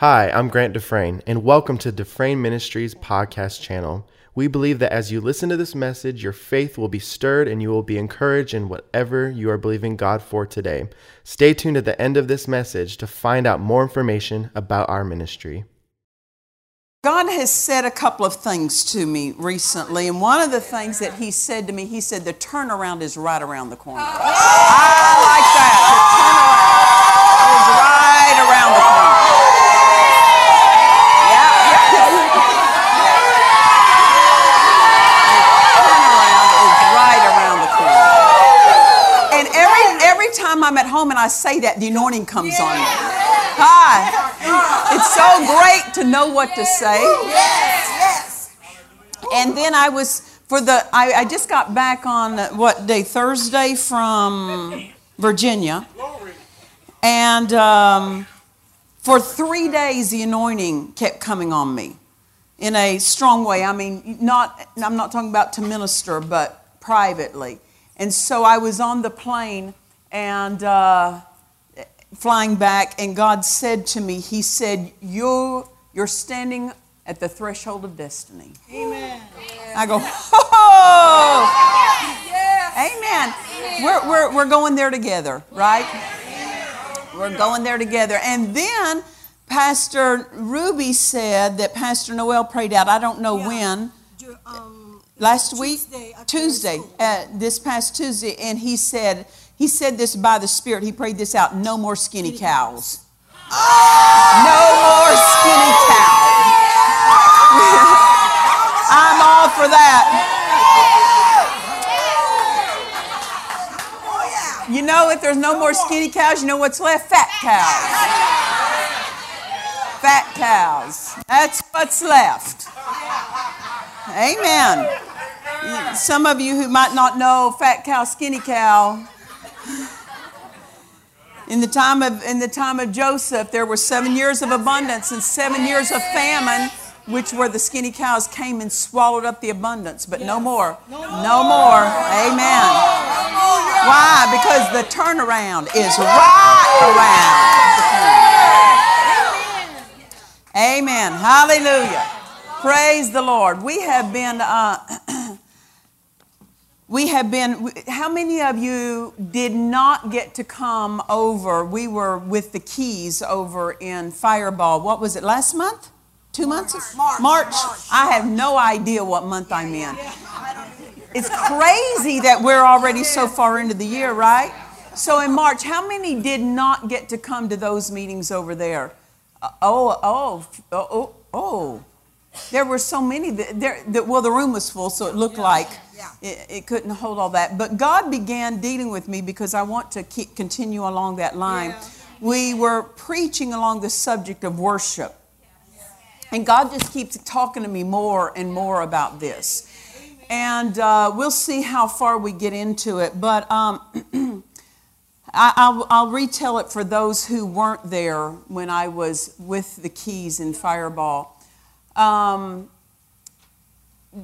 Hi, I'm Grant Dufresne, and welcome to Dufresne Ministries podcast channel. We believe that as you listen to this message, your faith will be stirred and you will be encouraged in whatever you are believing God for today. Stay tuned at the end of this message to find out more information about our ministry. God has said a couple of things to me recently, and one of the things that He said to me, He said, The turnaround is right around the corner. I like that. The turnaround is right around the corner. Yeah, yeah. The turnaround is right around the corner. And every, every time I'm at home and I say that, the anointing comes on me. Hi. It's so great to know what to say. Yes, yes. And then I was for the I, I just got back on what day Thursday from Virginia, and um, for three days the anointing kept coming on me in a strong way. I mean, not I'm not talking about to minister, but privately. And so I was on the plane and. Uh, flying back, and God said to me, He said, you, You're standing at the threshold of destiny. Amen. I go, Oh! Amen. We're, we're, we're going there together, right? We're going there together. And then Pastor Ruby said that Pastor Noel prayed out, I don't know when. Um, Last week, Tuesday, after Tuesday, uh, this past Tuesday, and he said, he said this by the Spirit. He prayed this out. No more skinny cows. No more skinny cows. I'm all for that. You know, if there's no more skinny cows, you know what's left? Fat cows. Fat cows. That's what's left. Amen. Some of you who might not know fat cow, skinny cow, in the time of in the time of Joseph, there were seven years of abundance and seven years of famine, which where the skinny cows came and swallowed up the abundance. But no more. No more. Amen. Why? Because the turnaround is right around. Amen. Hallelujah. Praise the Lord. We have been. Uh, we have been, how many of you did not get to come over? We were with the Keys over in Fireball. What was it, last month? Two months? March. March. March. I have no idea what month I'm in. It's crazy that we're already so far into the year, right? So in March, how many did not get to come to those meetings over there? Uh, oh, oh, oh, oh, oh. There were so many that, there, that well, the room was full, so it looked like Yeah. it, it couldn't hold all that. But God began dealing with me because I want to keep, continue along that line. Yeah. We were preaching along the subject of worship. And God just keeps talking to me more and more about this. And uh, we'll see how far we get into it. But um, I, I'll, I'll retell it for those who weren't there when I was with the Keys in Fireball. Um,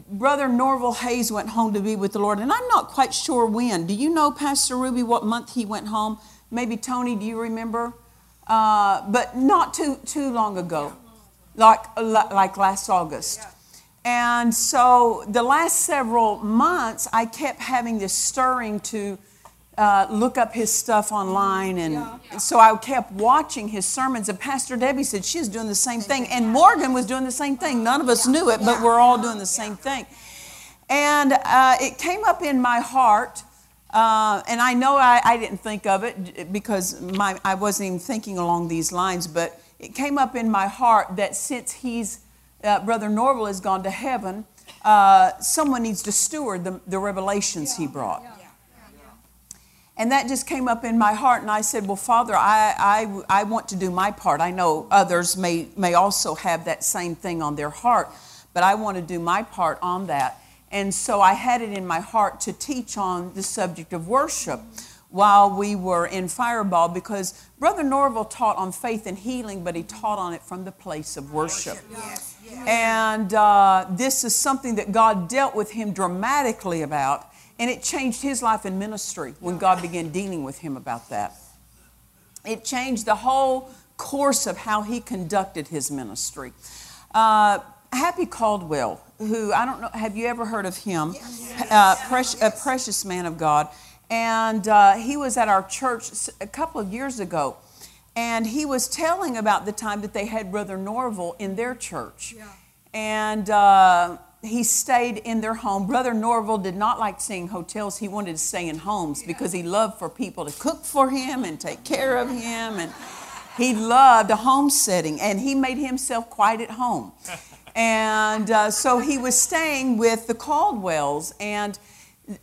Brother Norval Hayes went home to be with the Lord, and I'm not quite sure when. Do you know, Pastor Ruby, what month he went home? Maybe Tony, do you remember? Uh, but not too too long ago, like like last August. And so the last several months, I kept having this stirring to uh, look up his stuff online. And so I kept watching his sermons. And Pastor Debbie said she was doing the same thing. And Morgan was doing the same thing. None of us knew it, but we're all doing the same thing. And uh, it came up in my heart. Uh, and I know I, I didn't think of it because my, I wasn't even thinking along these lines, but it came up in my heart that since he's, uh, Brother Norval has gone to heaven, uh, someone needs to steward the, the revelations he brought. And that just came up in my heart, and I said, Well, Father, I, I, I want to do my part. I know others may, may also have that same thing on their heart, but I want to do my part on that. And so I had it in my heart to teach on the subject of worship while we were in Fireball because Brother Norval taught on faith and healing, but he taught on it from the place of worship. And uh, this is something that God dealt with him dramatically about, and it changed his life in ministry when God began dealing with him about that. It changed the whole course of how he conducted his ministry. Uh, Happy Caldwell, who I don't know, have you ever heard of him? Uh, precious, a precious man of God. And uh, he was at our church a couple of years ago. And he was telling about the time that they had Brother Norval in their church. Yeah. And uh, he stayed in their home. Brother Norval did not like staying hotels. He wanted to stay in homes because he loved for people to cook for him and take care of him. And he loved a home setting. And he made himself quite at home. And uh, so he was staying with the Caldwells. And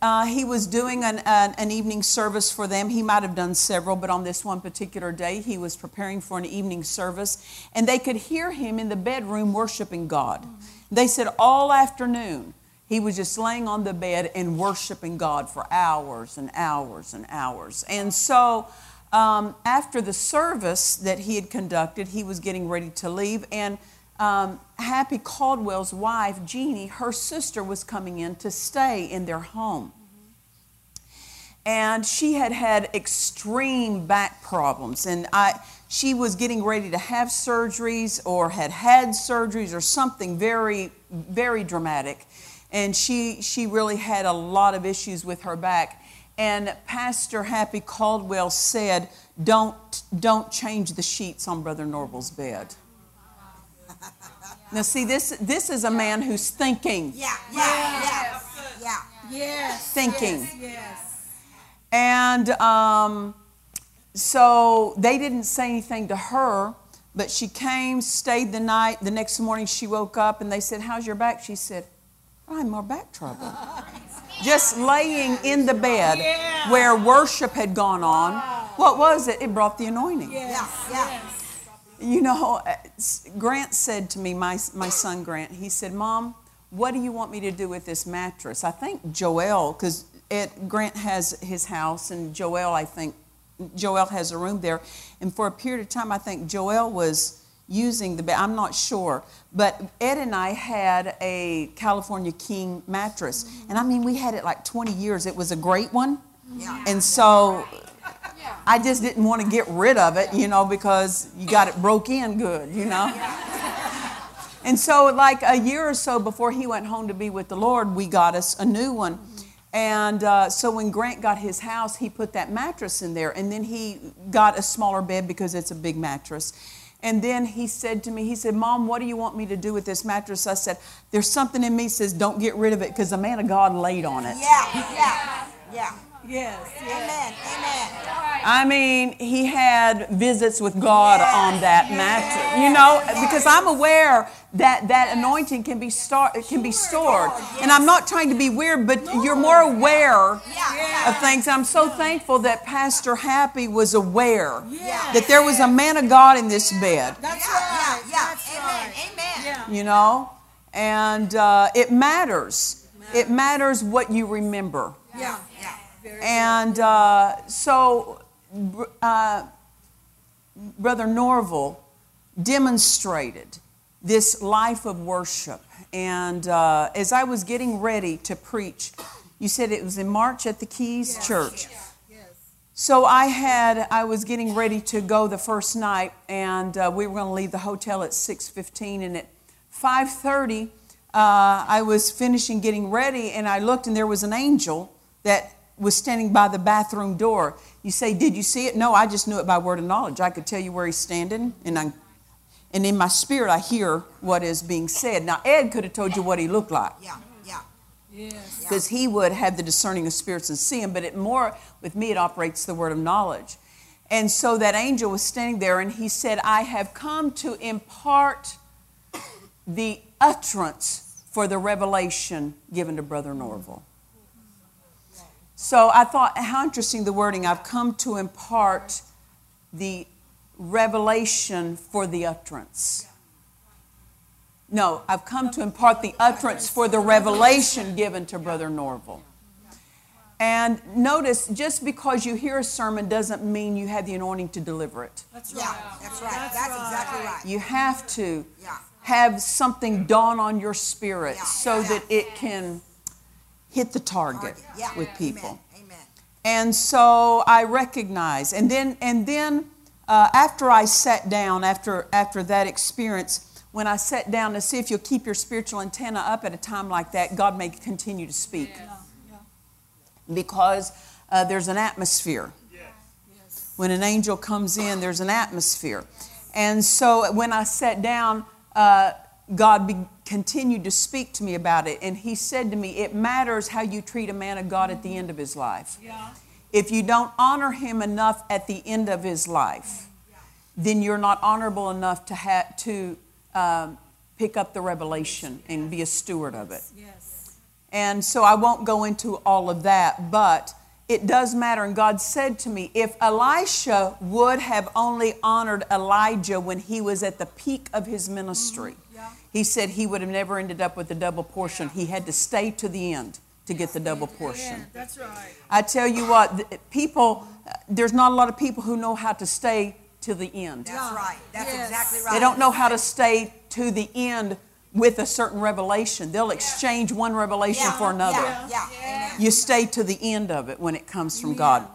uh, he was doing an, an, an, evening service for them. He might have done several, but on this one particular day, he was preparing for an evening service, and they could hear him in the bedroom worshiping God. They said all afternoon, he was just laying on the bed and worshiping God for hours and hours and hours. And so, um, after the service that he had conducted, he was getting ready to leave, and um, Happy Caldwell's wife, Jeannie, her sister was coming in to stay in their home. And she had had extreme back problems. And I, she was getting ready to have surgeries or had had surgeries or something very, very dramatic. And she, she really had a lot of issues with her back. And Pastor Happy Caldwell said, Don't, don't change the sheets on Brother Norval's bed. Now, see, this this is a man who's thinking. Yeah, yeah, yeah, yeah. Yes. Thinking. Yes. And um, so they didn't say anything to her, but she came, stayed the night. The next morning she woke up and they said, How's your back? She said, I have more back trouble. Just laying in the bed yeah. where worship had gone on. What was it? It brought the anointing. Yes. Yeah. Yes. You know, uh, Grant said to me, my, my son Grant, he said, Mom, what do you want me to do with this mattress? I think Joel, because Grant has his house, and Joel, I think, Joel has a room there. And for a period of time, I think Joel was using the bed. I'm not sure. But Ed and I had a California King mattress. And I mean, we had it like 20 years. It was a great one. Yeah. And so I just didn't want to get rid of it, you know, because you got it broke in good, you know. And so, like a year or so before he went home to be with the Lord, we got us a new one. And uh, so when Grant got his house, he put that mattress in there. And then he got a smaller bed because it's a big mattress. And then he said to me, he said, Mom, what do you want me to do with this mattress? I said, There's something in me says, don't get rid of it because the man of God laid on it. Yeah, yeah, yeah. Yes. Amen. Amen. I mean, he had visits with God yes. on that mattress. You know, because I'm aware that that anointing can be start can be stored. And I'm not trying to be weird, but you're more aware of things. I'm so thankful that Pastor Happy was aware that there was a man of God in this bed. That's right. Yeah. Amen. Amen. You know, and uh, it matters. It matters what you remember. Yeah. Yeah. And uh, so, uh, Brother Norval demonstrated this life of worship. And uh, as I was getting ready to preach, you said it was in March at the Keys. Church. Yes. So I had I was getting ready to go the first night, and uh, we were going to leave the hotel at 6:15, and at 5:30. Uh, I was finishing getting ready, and I looked, and there was an angel that was standing by the bathroom door. You say, Did you see it? No, I just knew it by word of knowledge. I could tell you where he's standing, and, I, and in my spirit, I hear what is being said. Now, Ed could have told you what he looked like. Yeah, yeah. Because he would have the discerning of spirits and see him, but it more, with me, it operates the word of knowledge. And so that angel was standing there, and he said, I have come to impart the utterance for the revelation given to Brother Norval. So I thought, how interesting the wording. I've come to impart the revelation for the utterance. No, I've come to impart the utterance for the revelation given to Brother Norval. And notice, just because you hear a sermon doesn't mean you have the anointing to deliver it. That's right. Yeah, that's right. That's, that's right. exactly right. You have to yeah. have something dawn on your spirit yeah. so that it can hit the target yeah. with people. Amen. Amen. And so I recognize, and then and then uh, after I sat down, after, after that experience, when I sat down to see if you'll keep your spiritual antenna up at a time like that, God may continue to speak. Yeah. Yeah. Because uh, there's an atmosphere. Yes. When an angel comes in, there's an atmosphere. And so when I sat down, uh, God be, continued to speak to me about it. And He said to me, It matters how you treat a man of God at the end of his life. Yeah. If you don't honor him enough at the end of his life, then you're not honorable enough to, have, to um, pick up the revelation and be a steward of it. Yes. And so I won't go into all of that, but it does matter. And God said to me, if Elisha would have only honored Elijah when he was at the peak of his ministry, mm-hmm. Yeah. he said he would have never ended up with the double portion. Yeah. He had to stay to the end to get the double portion. Yeah, that's right. I tell you what, people, there's not a lot of people who know how to stay to the end. That's right. That's yes. exactly right. They don't know how to stay to the end with a certain revelation. They'll exchange one revelation yeah. for another. Yeah. Yeah. You stay to the end of it when it comes from God.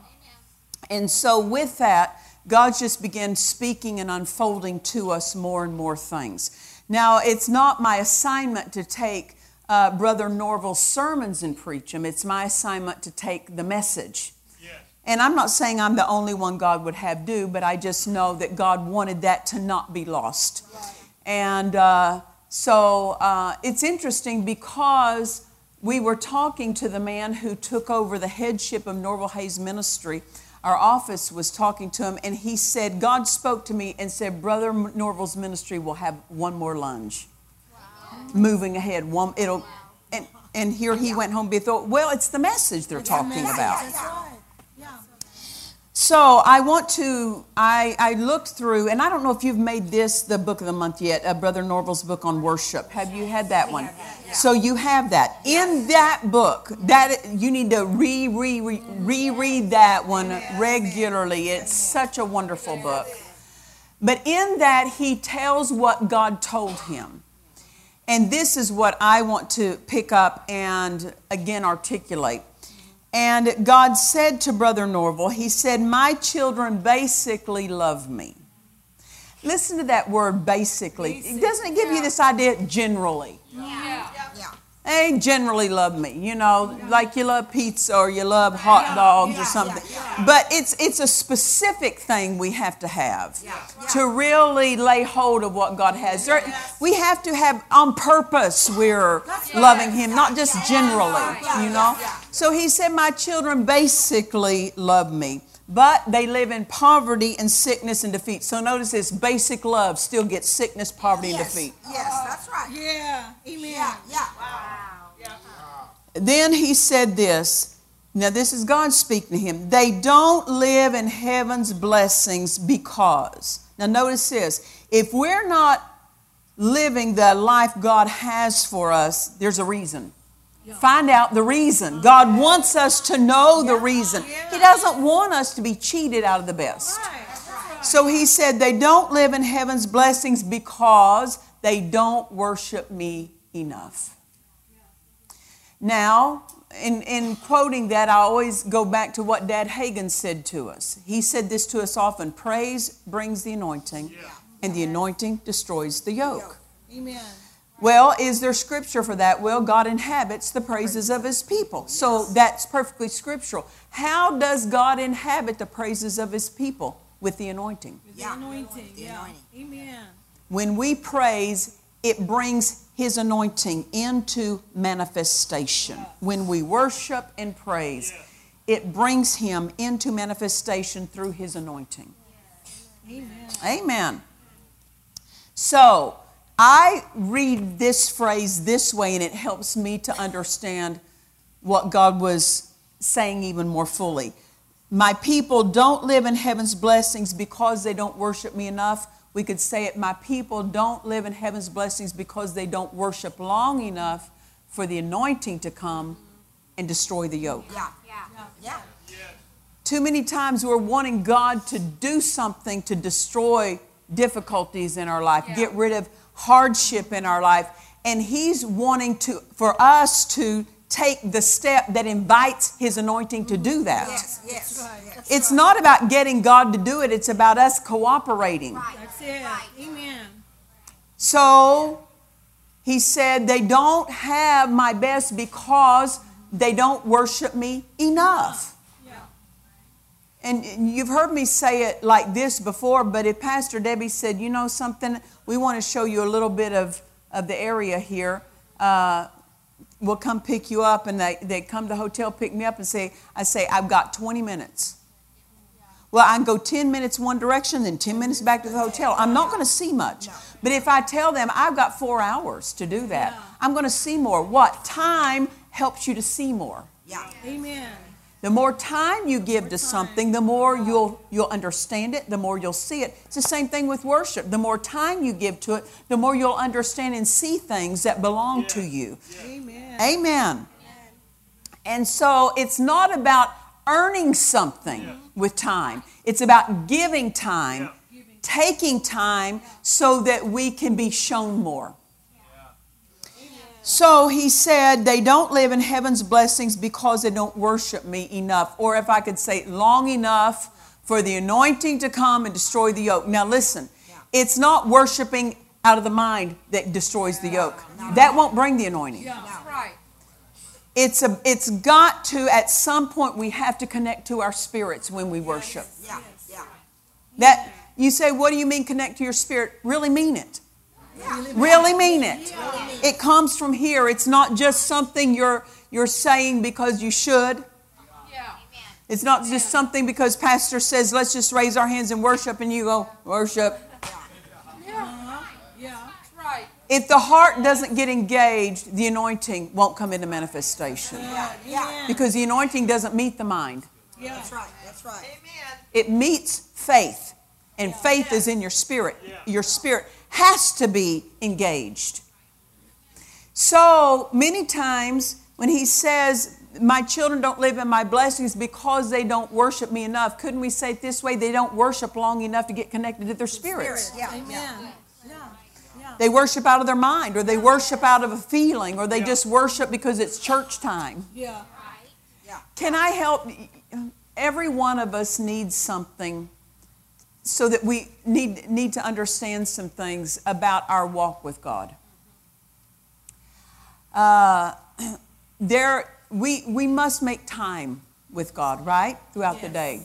And so, with that, God just began speaking and unfolding to us more and more things. Now, it's not my assignment to take uh, Brother Norval's sermons and preach them. It's my assignment to take the message. Yes. And I'm not saying I'm the only one God would have do, but I just know that God wanted that to not be lost. Right. And uh, so uh, it's interesting because we were talking to the man who took over the headship of Norval Hayes Ministry. Our office was talking to him, and he said, God spoke to me and said, Brother Norval's ministry will have one more lunge moving ahead. One, it'll, and, and here he went home. Thought, well, it's the message they're talking about. So I want to, I, I looked through, and I don't know if you've made this the book of the month yet, uh, Brother Norval's book on worship. Have you had that one? So you have that. In that book, that you need to re, re, re, reread that one regularly. It's such a wonderful book. But in that, he tells what God told him. And this is what I want to pick up and again articulate. And God said to Brother Norval, He said, My children basically love me. Listen to that word basically. Basic, Doesn't it give yeah. you this idea generally? Yeah. yeah they generally love me, you know, like you love pizza or you love hot dogs or something. But it's it's a specific thing we have to have to really lay hold of what God has. There, we have to have on purpose we're loving Him, not just generally, you know. So He said, My children basically love me but they live in poverty and sickness and defeat. So notice this basic love still gets sickness, poverty, yes. and defeat. Yes, that's right. Yeah, amen. Yeah, yeah. Wow. Yeah. Then he said this. Now, this is God speaking to him. They don't live in heaven's blessings because. Now, notice this. If we're not living the life God has for us, there's a reason. Find out the reason. God wants us to know the reason. He doesn't want us to be cheated out of the best. So he said, They don't live in heaven's blessings because they don't worship me enough. Now, in, in quoting that, I always go back to what Dad Hagin said to us. He said this to us often praise brings the anointing, and the anointing destroys the yoke. Amen. Well, is there scripture for that? Well, God inhabits the praises of his people. So that's perfectly scriptural. How does God inhabit the praises of his people? With the anointing. With the anointing. The yeah. Anointing. Amen. When we praise, it brings his anointing into manifestation. When we worship and praise, it brings him into manifestation through his anointing. Amen. Amen. So, I read this phrase this way, and it helps me to understand what God was saying even more fully. My people don't live in heaven's blessings because they don't worship me enough. We could say it, my people don't live in heaven's blessings because they don't worship long enough for the anointing to come and destroy the yoke. Yeah, yeah, yeah. Too many times we're wanting God to do something to destroy difficulties in our life, yeah. get rid of hardship in our life and he's wanting to for us to take the step that invites His anointing to do that. Yes, yes. yes. It's not about getting God to do it, it's about us cooperating. That's it. Amen. So he said, They don't have my best because they don't worship me enough. Yeah. And you've heard me say it like this before, but if Pastor Debbie said, You know something, we want to show you a little bit of, of the area here. Uh, we'll come pick you up, and they, they come to the hotel, pick me up, and say, I say, I've got 20 minutes. Well, I can go 10 minutes one direction, then 10 minutes back to the hotel. I'm not going to see much. But if I tell them I've got four hours to do that, I'm going to see more. What? Time helps you to see more. Yeah. Amen. The more time you give to something, the more you'll you'll understand it, the more you'll see it. It's the same thing with worship. The more time you give to it, the more you'll understand and see things that belong to you. Amen. Amen. And so it's not about earning something with time. It's about giving time, taking time so that we can be shown more. So he said, they don't live in heaven's blessings because they don't worship me enough. Or if I could say, long enough for the anointing to come and destroy the yoke. Now listen, it's not worshiping out of the mind that destroys the yoke. That won't bring the anointing. That's right. It's, a, it's got to, at some point, we have to connect to our spirits when we worship. Yeah, yeah. That you say, what do you mean connect to your spirit? Really mean it. Really mean it. It comes from here. It's not just something you're you're saying because you should. It's not just something because pastor says let's just raise our hands and worship and you go worship. Yeah. If the heart doesn't get engaged, the anointing won't come into manifestation. Yeah. Because the anointing doesn't meet the mind. Yeah. That's right. That's right. It meets faith. And faith is in your spirit. Your spirit has to be engaged. So many times when he says, My children don't live in my blessings because they don't worship me enough, couldn't we say it this way? They don't worship long enough to get connected to their spirits. Yeah. Amen. Yeah. Yeah. They worship out of their mind, or they worship out of a feeling, or they just worship because it's church time. Yeah. Can I help? Every one of us needs something so that we need, need to understand some things about our walk with God. Uh, there, we, we must make time with God, right? Throughout the Yes. day.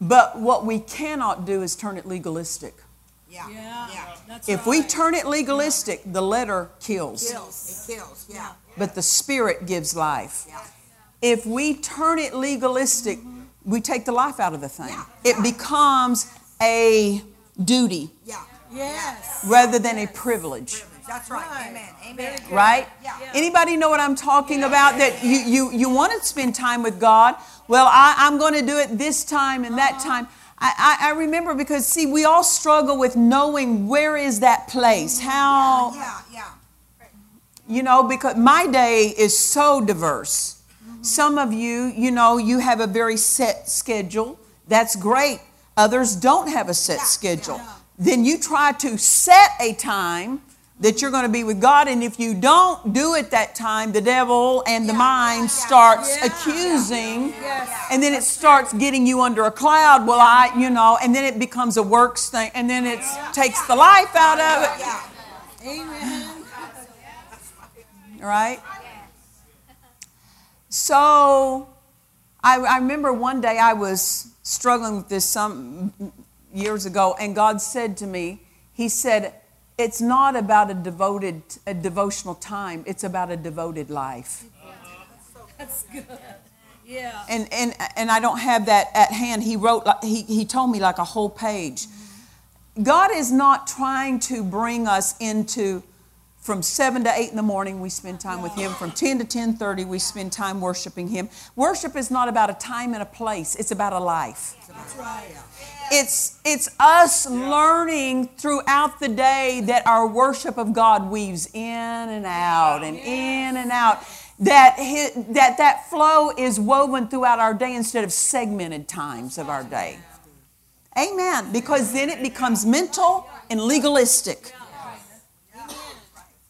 But what we cannot do is turn it legalistic. Yeah. Yeah. Yeah. That's If right. we turn it legalistic, the letter kills, Kills. It kills. Yeah. but the spirit gives life. Yeah. if we turn it legalistic, we take the life out of the thing. Yeah. It becomes a duty Yeah. Yes. rather than a privilege. That's right. Right. Amen. Amen. Right? Yeah. Anybody know what I'm talking about? That you, you, you want to spend time with God. Well, I, I'm going to do it this time and that uh-huh. time. I, I, I remember because, see, we all struggle with knowing where is that place. How, Yeah. Yeah. you know, because my day is so diverse. Some of you, you know, you have a very set schedule. That's great. Others don't have a set schedule. Then you try to set a time that you're going to be with God, and if you don't do it that time, the devil and the mind starts Yeah. accusing, Yes. and then it starts getting you under a cloud. Well, I, you know, and then it becomes a works thing, and then it takes the life out of it. Yeah. Amen. right? So I, I remember one day I was struggling with this some years ago, and God said to me, He said, It's not about a devoted, a devotional time, it's about a devoted life. That's good. Yeah. And, and, and I don't have that at hand. He wrote, he, he told me like a whole page. God is not trying to bring us into from 7 to 8 in the morning we spend time with him. From 10 to 10:30 we spend time worshiping him. Worship is not about a time and a place. It's about a life. It's it's us learning throughout the day that our worship of God weaves in and out and in and out. That hi- that that flow is woven throughout our day instead of segmented times of our day. Amen. Because then it becomes mental and legalistic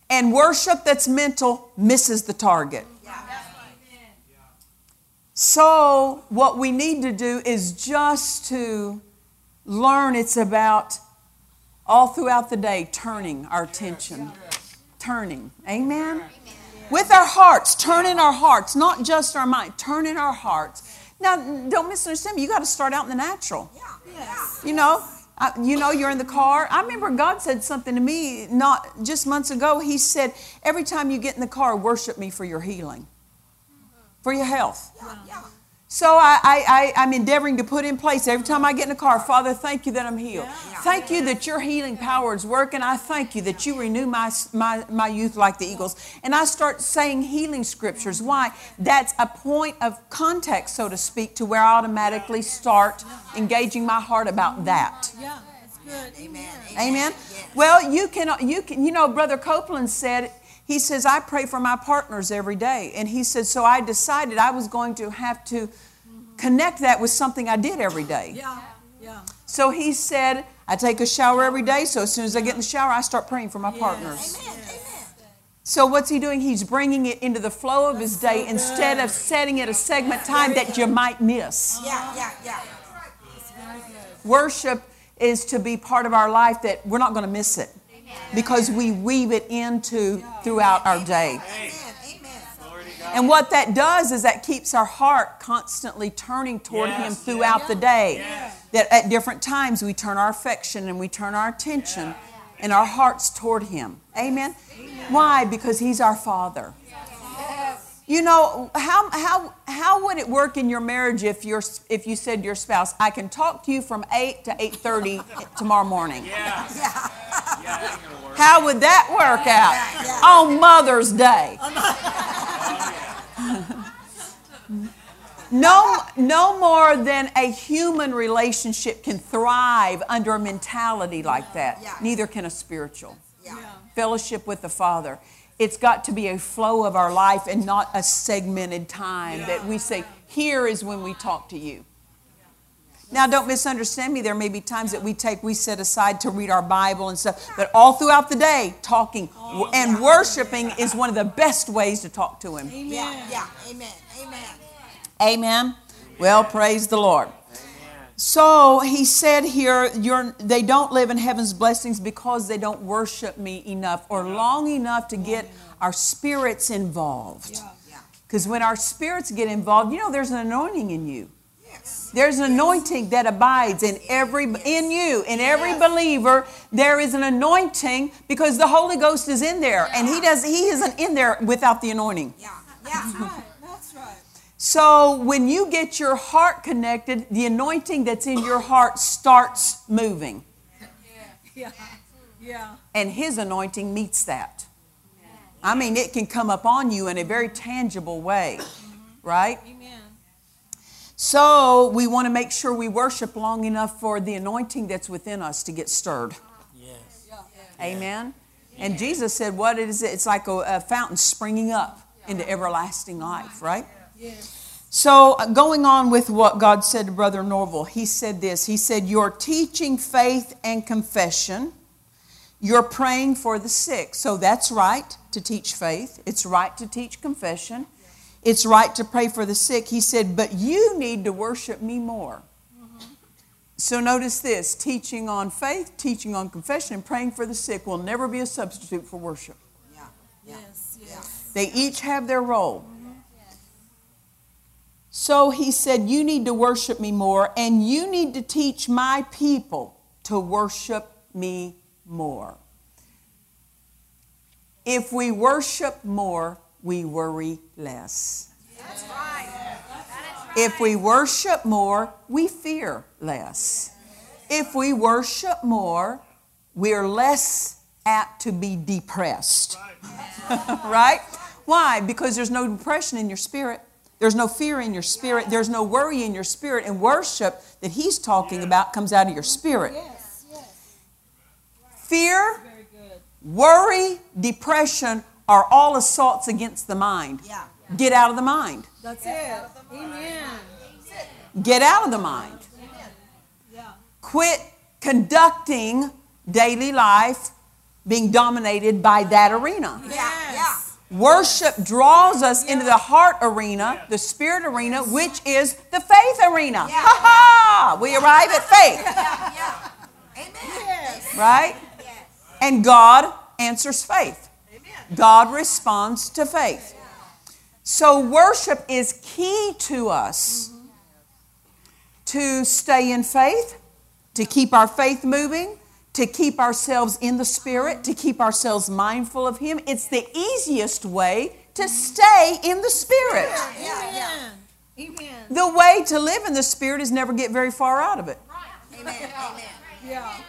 and worship that's mental misses the target So, what we need to do is just to learn it's about all throughout the day turning our attention. Turning. Amen? With our hearts, turning our hearts, not just our mind, turning our hearts. Now, don't misunderstand me. You got to start out in the natural. You know, I, you know, you're in the car. I remember God said something to me not just months ago. He said, every time you get in the car, worship me for your healing, for your health. Yeah. So I, I, I, I'm endeavoring to put in place every time I get in the car, Father, thank you that I'm healed. Thank you that your healing power is working. I thank you that you renew my, my, my youth like the eagles. And I start saying healing scriptures. Why? That's a point of context, so to speak, to where I automatically start engaging my heart about that. Yeah, that's good. Amen. Amen. Well, you can, you can, you know, Brother Copeland said, he says, I pray for my partners every day. And he said, so I decided I was going to have to connect that with something I did every day. Yeah, yeah. So he said, I take a shower every day. So as soon as I get in the shower, I start praying for my partners. Amen. Amen. So what's he doing? He's bringing it into the flow of his day instead of setting it a segment time that you might miss. Yeah, yeah, yeah. Worship is to be part of our life that we're not going to miss it because we weave it into throughout our day. Amen. Amen. And what that does is that keeps our heart constantly turning toward Him throughout the day. That at different times we turn our affection and we turn our attention and our hearts toward Him. Amen? Why? Because He's our Father. You know, how, how, how would it work in your marriage if, you're, if you said to your spouse, I can talk to you from 8 to 8.30 tomorrow morning? Yeah, yeah. How would that work out on Mother's Day? Oh, no, no more than a human relationship can thrive under a mentality like that. Yeah. Neither can a spiritual. Yeah. Fellowship with the Father. It's got to be a flow of our life and not a segmented time that we say, here is when we talk to you. Now, don't misunderstand me. There may be times that we take, we set aside to read our Bible and stuff, but all throughout the day, talking oh, and worshiping is one of the best ways to talk to Him. Yeah, yeah. Amen. Amen. Amen. Well, praise the Lord. So he said here, you're, they don't live in heaven's blessings because they don't worship me enough or long enough to get our spirits involved. Yeah. Because when our spirits get involved, you know, there's an anointing in you. There's an anointing that abides in every in you, in every believer. There is an anointing because the Holy Ghost is in there, and He does. He isn't in there without the anointing. Yeah. Yeah. Right, that's right. So when you get your heart connected, the anointing that's in your heart starts moving, Yeah, yeah. and His anointing meets that. I mean, it can come upon you in a very tangible way, right? Amen. So we want to make sure we worship long enough for the anointing that's within us to get stirred. Amen. And Jesus said, "What is it? It's like a, a fountain springing up into everlasting life, right?" Yes. So, uh, going on with what God said to Brother Norval, he said this. He said, You're teaching faith and confession. You're praying for the sick. So, that's right to teach faith. It's right to teach confession. It's right to pray for the sick. He said, But you need to worship me more. So, notice this teaching on faith, teaching on confession, and praying for the sick will never be a substitute for worship. Yeah. Yeah. Yes, yes. They each have their role. So he said, You need to worship me more, and you need to teach my people to worship me more. If we worship more, we worry less. That's right. If we worship more, we fear less. If we worship more, we're less apt to be depressed. right? Why? Because there's no depression in your spirit. There's no fear in your spirit. There's no worry in your spirit. And worship that he's talking about comes out of your spirit. Yes, yes. Fear, worry, depression are all assaults against the mind. Yeah. Get out of the mind. That's it. Amen. Get out of the mind. Quit conducting daily life being dominated by that arena. Yeah. Yeah. Worship draws us into the heart arena, the spirit arena, which is the faith arena. Ha ha! We arrive at faith, Yeah. Amen. Yes. right? And God answers faith. God responds to faith. So worship is key to us mm-hmm. to stay in faith, to keep our faith moving, to keep ourselves in the Spirit, to keep ourselves mindful of Him. It's the easiest way to stay in the Spirit. Yeah. Yeah. Amen. Amen. The way to live in the Spirit is never get very far out of it. Amen. Amen. Yeah.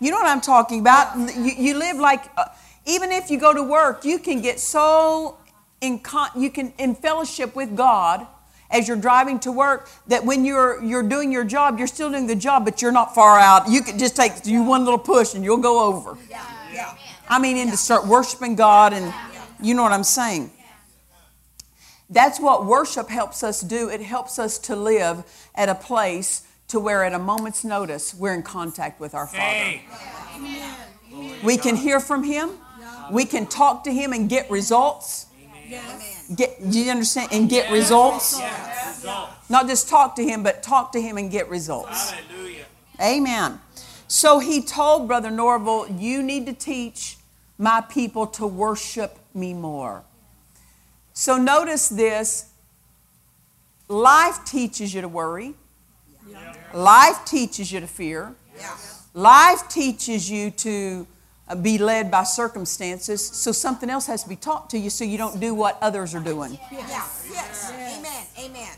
You know what I'm talking about? You, you live like, uh, even if you go to work, you can get so in con- you can in fellowship with God as you're driving to work that when you're you're doing your job, you're still doing the job, but you're not far out. You can just take you one little push and you'll go over. Yeah. Yeah. I mean, and to start worshiping God, and you know what I'm saying. That's what worship helps us do. It helps us to live at a place to where, at a moment's notice, we're in contact with our Father. We can hear from Him. We can talk to Him and get results. Yes. Get, do you understand? And get results. Not just talk to Him, but talk to Him and get results. Hallelujah. Amen. So he told Brother Norval, You need to teach my people to worship me more. So notice this life teaches you to worry, life teaches you to fear, Yeah. life teaches you to Uh, be led by circumstances. So something else has to be taught to you so you don't do what others are doing. Yeah. Yes. Amen. Amen.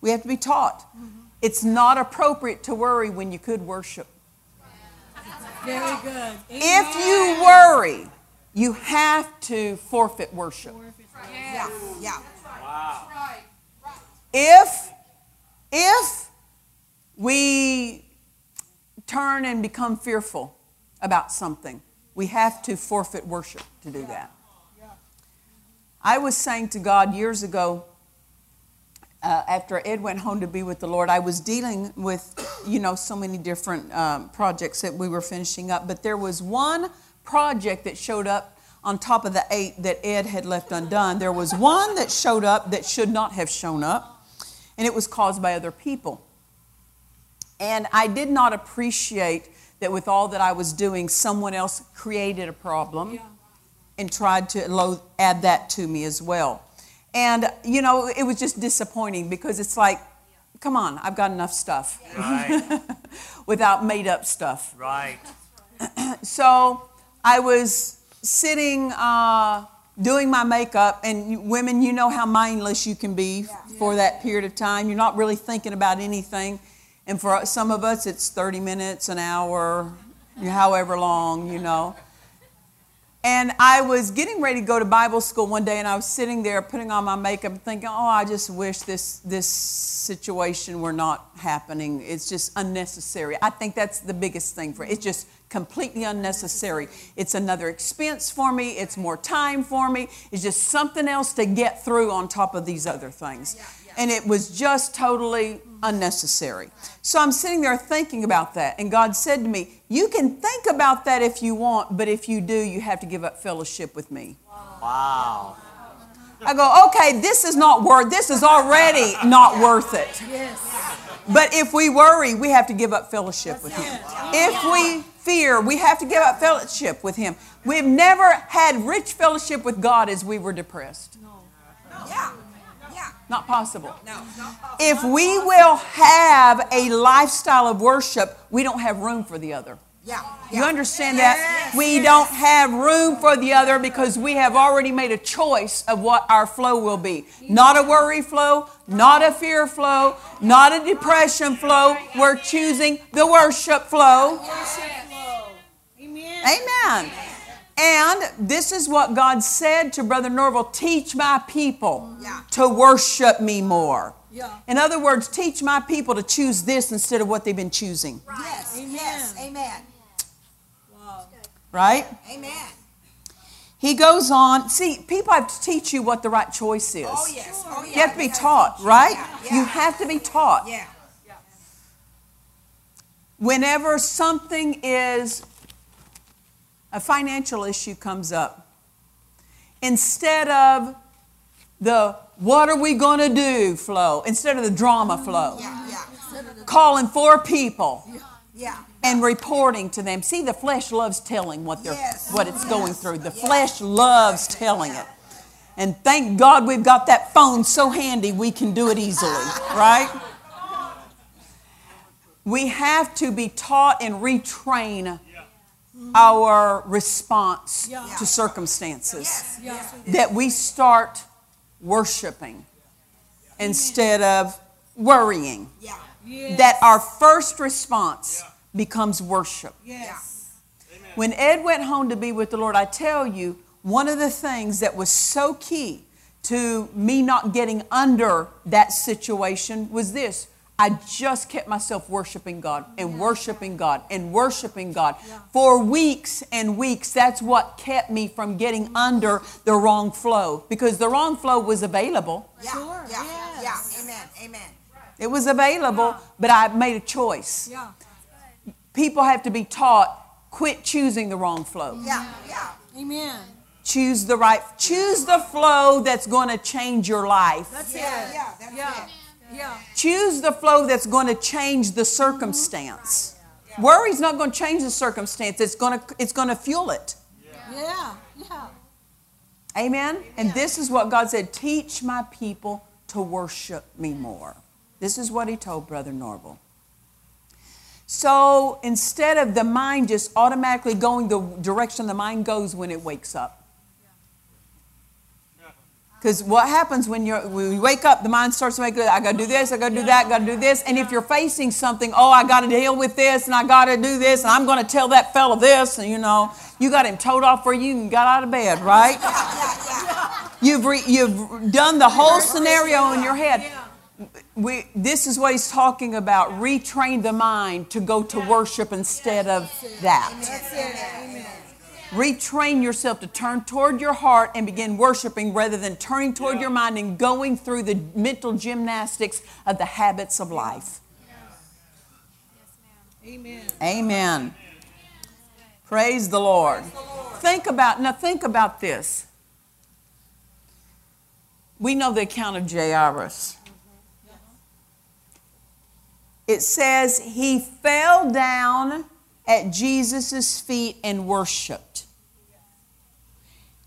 We have to be taught. Mm-hmm. It's not appropriate to worry when you could worship. Very good. If you worry, you have to forfeit worship. Yeah. Yeah. Wow. If if we turn and become fearful about something, we have to forfeit worship to do that. I was saying to God years ago, uh, after Ed went home to be with the Lord, I was dealing with, you know, so many different um, projects that we were finishing up. But there was one project that showed up on top of the eight that Ed had left undone. There was one that showed up that should not have shown up, and it was caused by other people. And I did not appreciate that with all that I was doing, someone else created a problem and tried to lo- add that to me as well. And, you know, it was just disappointing because it's like, come on, I've got enough stuff Right. without made up stuff. right. So I was sitting uh, doing my makeup, and women, you know how mindless you can be for that period of time. You're not really thinking about anything. And for some of us, it's 30 minutes, an hour, however long, you know. And I was getting ready to go to Bible school one day, and I was sitting there putting on my makeup, thinking, "Oh, I just wish this this situation were not happening. It's just unnecessary." I think that's the biggest thing for it's just completely unnecessary. It's another expense for me. It's more time for me. It's just something else to get through on top of these other things, and it was just totally unnecessary. So I'm sitting there thinking about that, and God said to me, You can think about that if you want, but if you do, you have to give up fellowship with me. Wow. I go, Okay, this is not worth this is already not worth it. Yes. But if we worry, we have to give up fellowship with Him. If we fear, we have to give up fellowship with Him. We've never had rich fellowship with God as we were depressed. Yeah. Not possible. No. If we will have a lifestyle of worship, we don't have room for the other. Yeah. You understand that? We don't have room for the other because we have already made a choice of what our flow will be. Not a worry flow, not a fear flow, not a depression flow. We're choosing the worship flow. Worship flow. Amen. Amen. And this is what God said to Brother Norval teach my people Yeah. to worship me more. Yeah. In other words, teach my people to choose this instead of what they've been choosing. Yes. Amen. Yes. Amen. Wow. Right? Amen. He goes on. See, people have to teach you what the right choice is. Oh yes. Oh yeah. You have to be taught, teach you. right? Yeah. You have to be taught. Yeah. Whenever something is, a financial issue comes up, instead of the what are we going to do flow, instead of the drama flow, Yeah, yeah, calling four people yeah. and reporting to them. See, the flesh loves telling what they're Yes. what it's going through. The flesh loves telling it. And thank God we've got that phone so handy we can do it easily, right? We have to be taught and retrain our response Yeah. to circumstances. Yes. That we start worshiping instead of worrying. Yeah. Yes. That our first response becomes worship. Yes. When Ed went home to be with the Lord, I tell you, one of the things that was so key to me not getting under that situation was this. I just kept myself worshiping God and worshiping God and worshiping God for weeks and weeks. That's what kept me from getting under the wrong flow because the wrong flow was available. Yeah. Sure, Yeah. yes. Yeah. Amen. Amen. It was available, but I made a choice. Yeah. People have to be taught quit choosing the wrong flow. Yeah. Yeah. Amen. choose the right choose the flow that's going to change your life That's Yeah. it. Yeah. That's Yeah. it. Yeah. choose the flow that's going to change the circumstance. Worry's not going to change the circumstance. It's going to it's going to fuel it. Yeah. Yeah. amen? And this is what god said teach my people to worship me more. This is what he told brother norvel so instead of the mind just automatically going the direction the mind goes when it wakes up Because what happens when you're, when you wake up, the mind starts to make, I got to do this, I got to do that, I got to do this. And if you're facing something, oh, I got to deal with this, and I got to do this, and I'm going to tell that fella this, and you know, you got him towed off for you and got out of bed, right? You've, re, you've done the whole scenario in your head. We, this is what he's talking about. Retrain the mind to go to worship instead of that. Amen. Retrain yourself to turn toward your heart and begin worshiping rather than turning toward your mind and going through the mental gymnastics of the habits of life. Amen. Amen. Praise the Lord. Think about now think about this. We know the account of Jairus. Mm-hmm. It says he fell down at Jesus' feet and worshiped.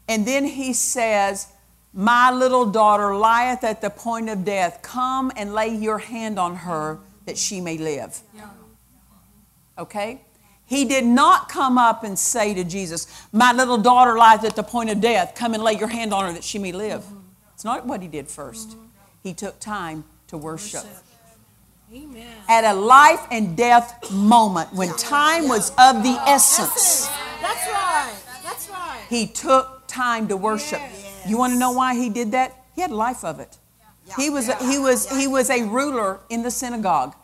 And then he says, My little daughter lieth at the point of death. Come and lay your hand on her that she may live. Okay? He did not come up and say to Jesus, My little daughter lieth at the point of death. Come and lay your hand on her that she may live. It's not what he did 1st He took time to worship. Amen. At a life and death moment when time was of the essence, That's right. That's right. he took time to worship. You want to know why he did that? He had life of it. He was, he, was, he was a ruler in the synagogue.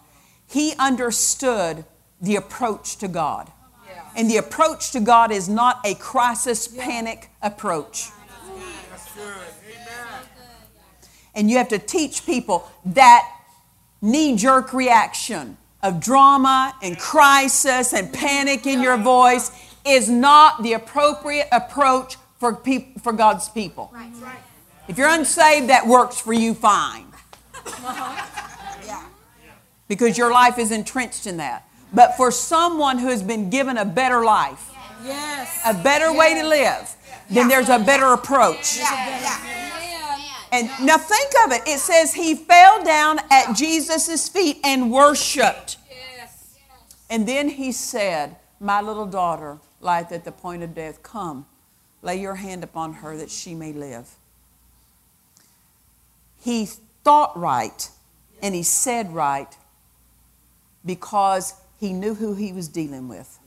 He understood the approach to God. And the approach to God is not a crisis panic approach. And you have to teach people that knee jerk reaction of drama and crisis and panic in your voice is not the appropriate approach for, peop- for God's people. If you're unsaved, that works for you fine Yeah. because your life is entrenched in that. But for someone who has been given a better life, Yes. a better way to live, then there's a better approach. Yeah. Yeah. And now think of it. It says he fell down at Jesus' feet and worshiped. Yes. And then he said, My little daughter lieth at the point of death. Come, lay your hand upon her that she may live. He thought right and he said right because he knew who he was dealing with.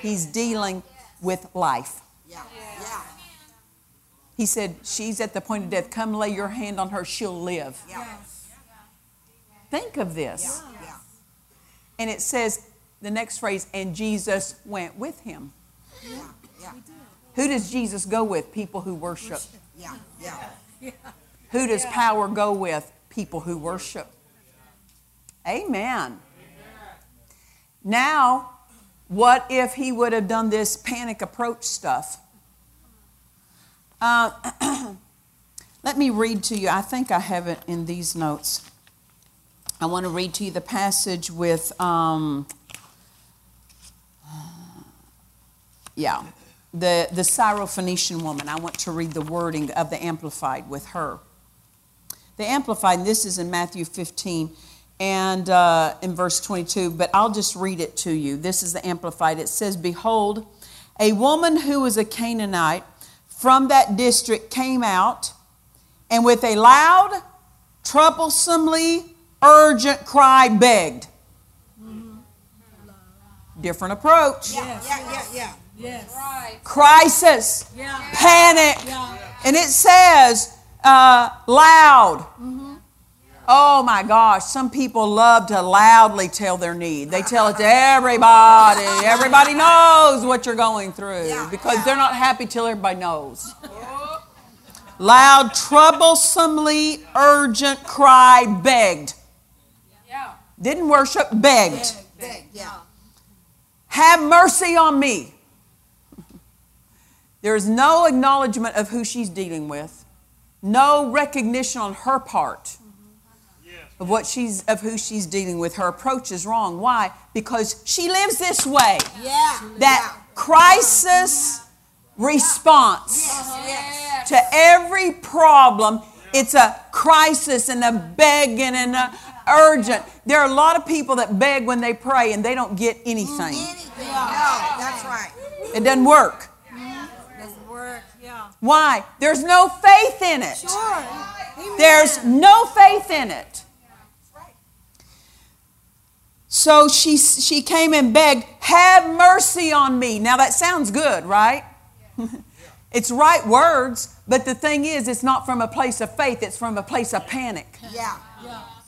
He's dealing with life. Yeah. Yeah. He said, She's at the point of death. Come lay your hand on her, she'll live. Yeah. Think of this. Yeah. And it says, the next phrase, and Jesus went with him. Yeah. Yeah. Who does Jesus go with? People who worship. Yeah. Yeah. Who does power go with? People who worship. Amen. Now, What if he would have done this panic approach stuff? Uh, let me read to you. I think I have it in these notes. I want to read to you the passage with, um, yeah, the, the Syrophoenician woman. I want to read the wording of the Amplified with her. The Amplified, this is in Matthew 15 and uh, in verse 22, but I'll just read it to you. This is the Amplified. It says, Behold, a woman who was a Canaanite from that district came out and with a loud, troublesomely urgent cry begged. Different approach. Yeah, yeah, yeah. Yes. Crisis. Yeah. Panic. Yeah. And it says uh, loud. Oh my gosh, some people love to loudly tell their need. They tell it to everybody. Everybody knows what you're going through because they're not happy till everybody knows. Loud, troublesomely urgent cry begged. Didn't worship, begged. Have mercy on me. There is no acknowledgement of who she's dealing with, no recognition on her part of what she's of who she's dealing with. Her approach is wrong. Why? Because she lives this way. Yeah. That crisis response Yes. to every problem, it's a crisis and a begging and a urgent. There are a lot of people that beg when they pray and they don't get anything. Anything. No, that's right. It doesn't work. Doesn't work. Yeah. Why? There's no faith in it. Sure. There's no faith in it. So she, she came and begged, Have mercy on me. Now that sounds good, right? it's right words, but the thing is, it's not from a place of faith, it's from a place of panic. Yeah. Mm-hmm.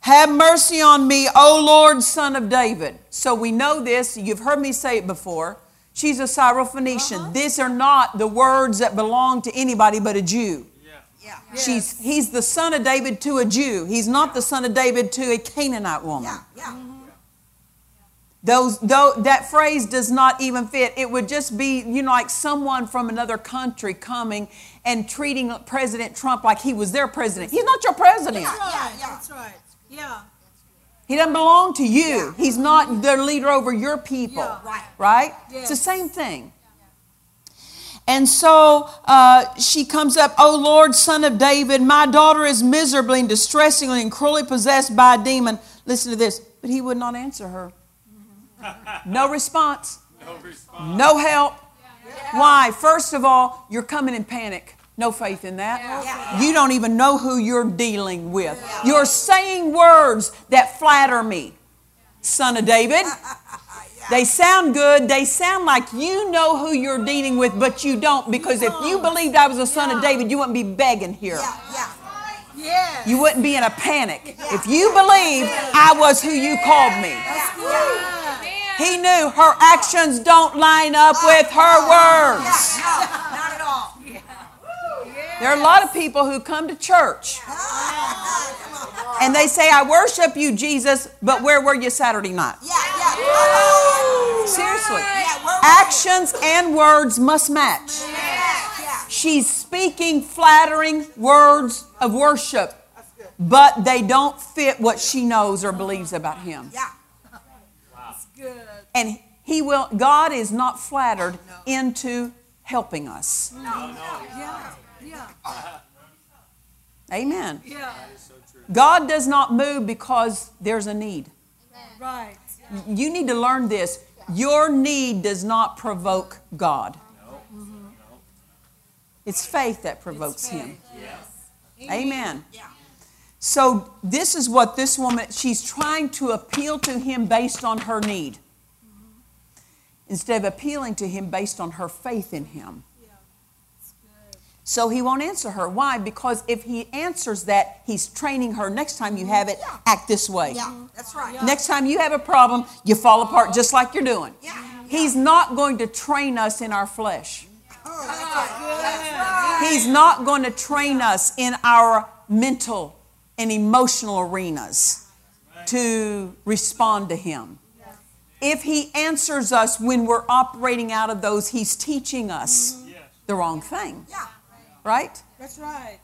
Have mercy on me, O Lord, son of David. So we know this. You've heard me say it before. She's a Syrophoenician. Uh-huh. These are not the words that belong to anybody but a Jew. Yeah. She's, he's the son of David to a Jew. He's not the son of David to a Canaanite woman. Yeah. Yeah. Mm-hmm. Those, though, that phrase does not even fit. It would just be, you know, like someone from another country coming and treating President Trump like he was their president. He's not your president. That's right. Yeah, yeah. That's right. Yeah. He doesn't belong to you. He's not the leader over your people. Yeah. Right. Right? Yes. It's the same thing. And so uh, she comes up, O Lord, son of David, my daughter is miserably and distressingly and cruelly possessed by a demon. Listen to this. But he would not answer her. No response. No help. Why? First of all, you're coming in panic. No faith in that. You don't even know who you're dealing with. You're saying words that flatter me, son of David. They sound good. They sound like you know who you're dealing with, but you don't because if you believed I was a son of David, you wouldn't be begging here. Yeah. Yeah. Yes. You wouldn't be in a panic. If you believed I was who you called me. He knew her actions don't line up with her words. No, not at all. There are a lot of people who come to church and they say, I worship you, Jesus, but where were you Saturday night? Yeah. Yeah. Seriously. Actions and words must match. She's speaking flattering words of worship, but they don't fit what she knows or believes about him. Yeah. Good. And he will God is not flattered into helping us. No, no. Yeah. Yeah. Amen. Yeah. God does not move because there's a need. Right. You need to learn this. Your need does not provoke God. No. It's faith that provokes him. Yes. Amen. Yeah. So this is what this woman she's trying to appeal to him based on her need. Instead of appealing to him based on her faith in him. So he won't answer her. Why? Because if he answers that, he's training her. Next time you have it, act this way. Yeah. That's right. Next time you have a problem, you fall apart just like you're doing. Yeah. He's not going to train us in our flesh. Oh, that's right. That's right. He's not going to train us in our mental and emotional arenas to respond to Him. if he answers us when we're operating out of those, he's teaching us mm-hmm. the wrong thing, Yeah. Right? That's right.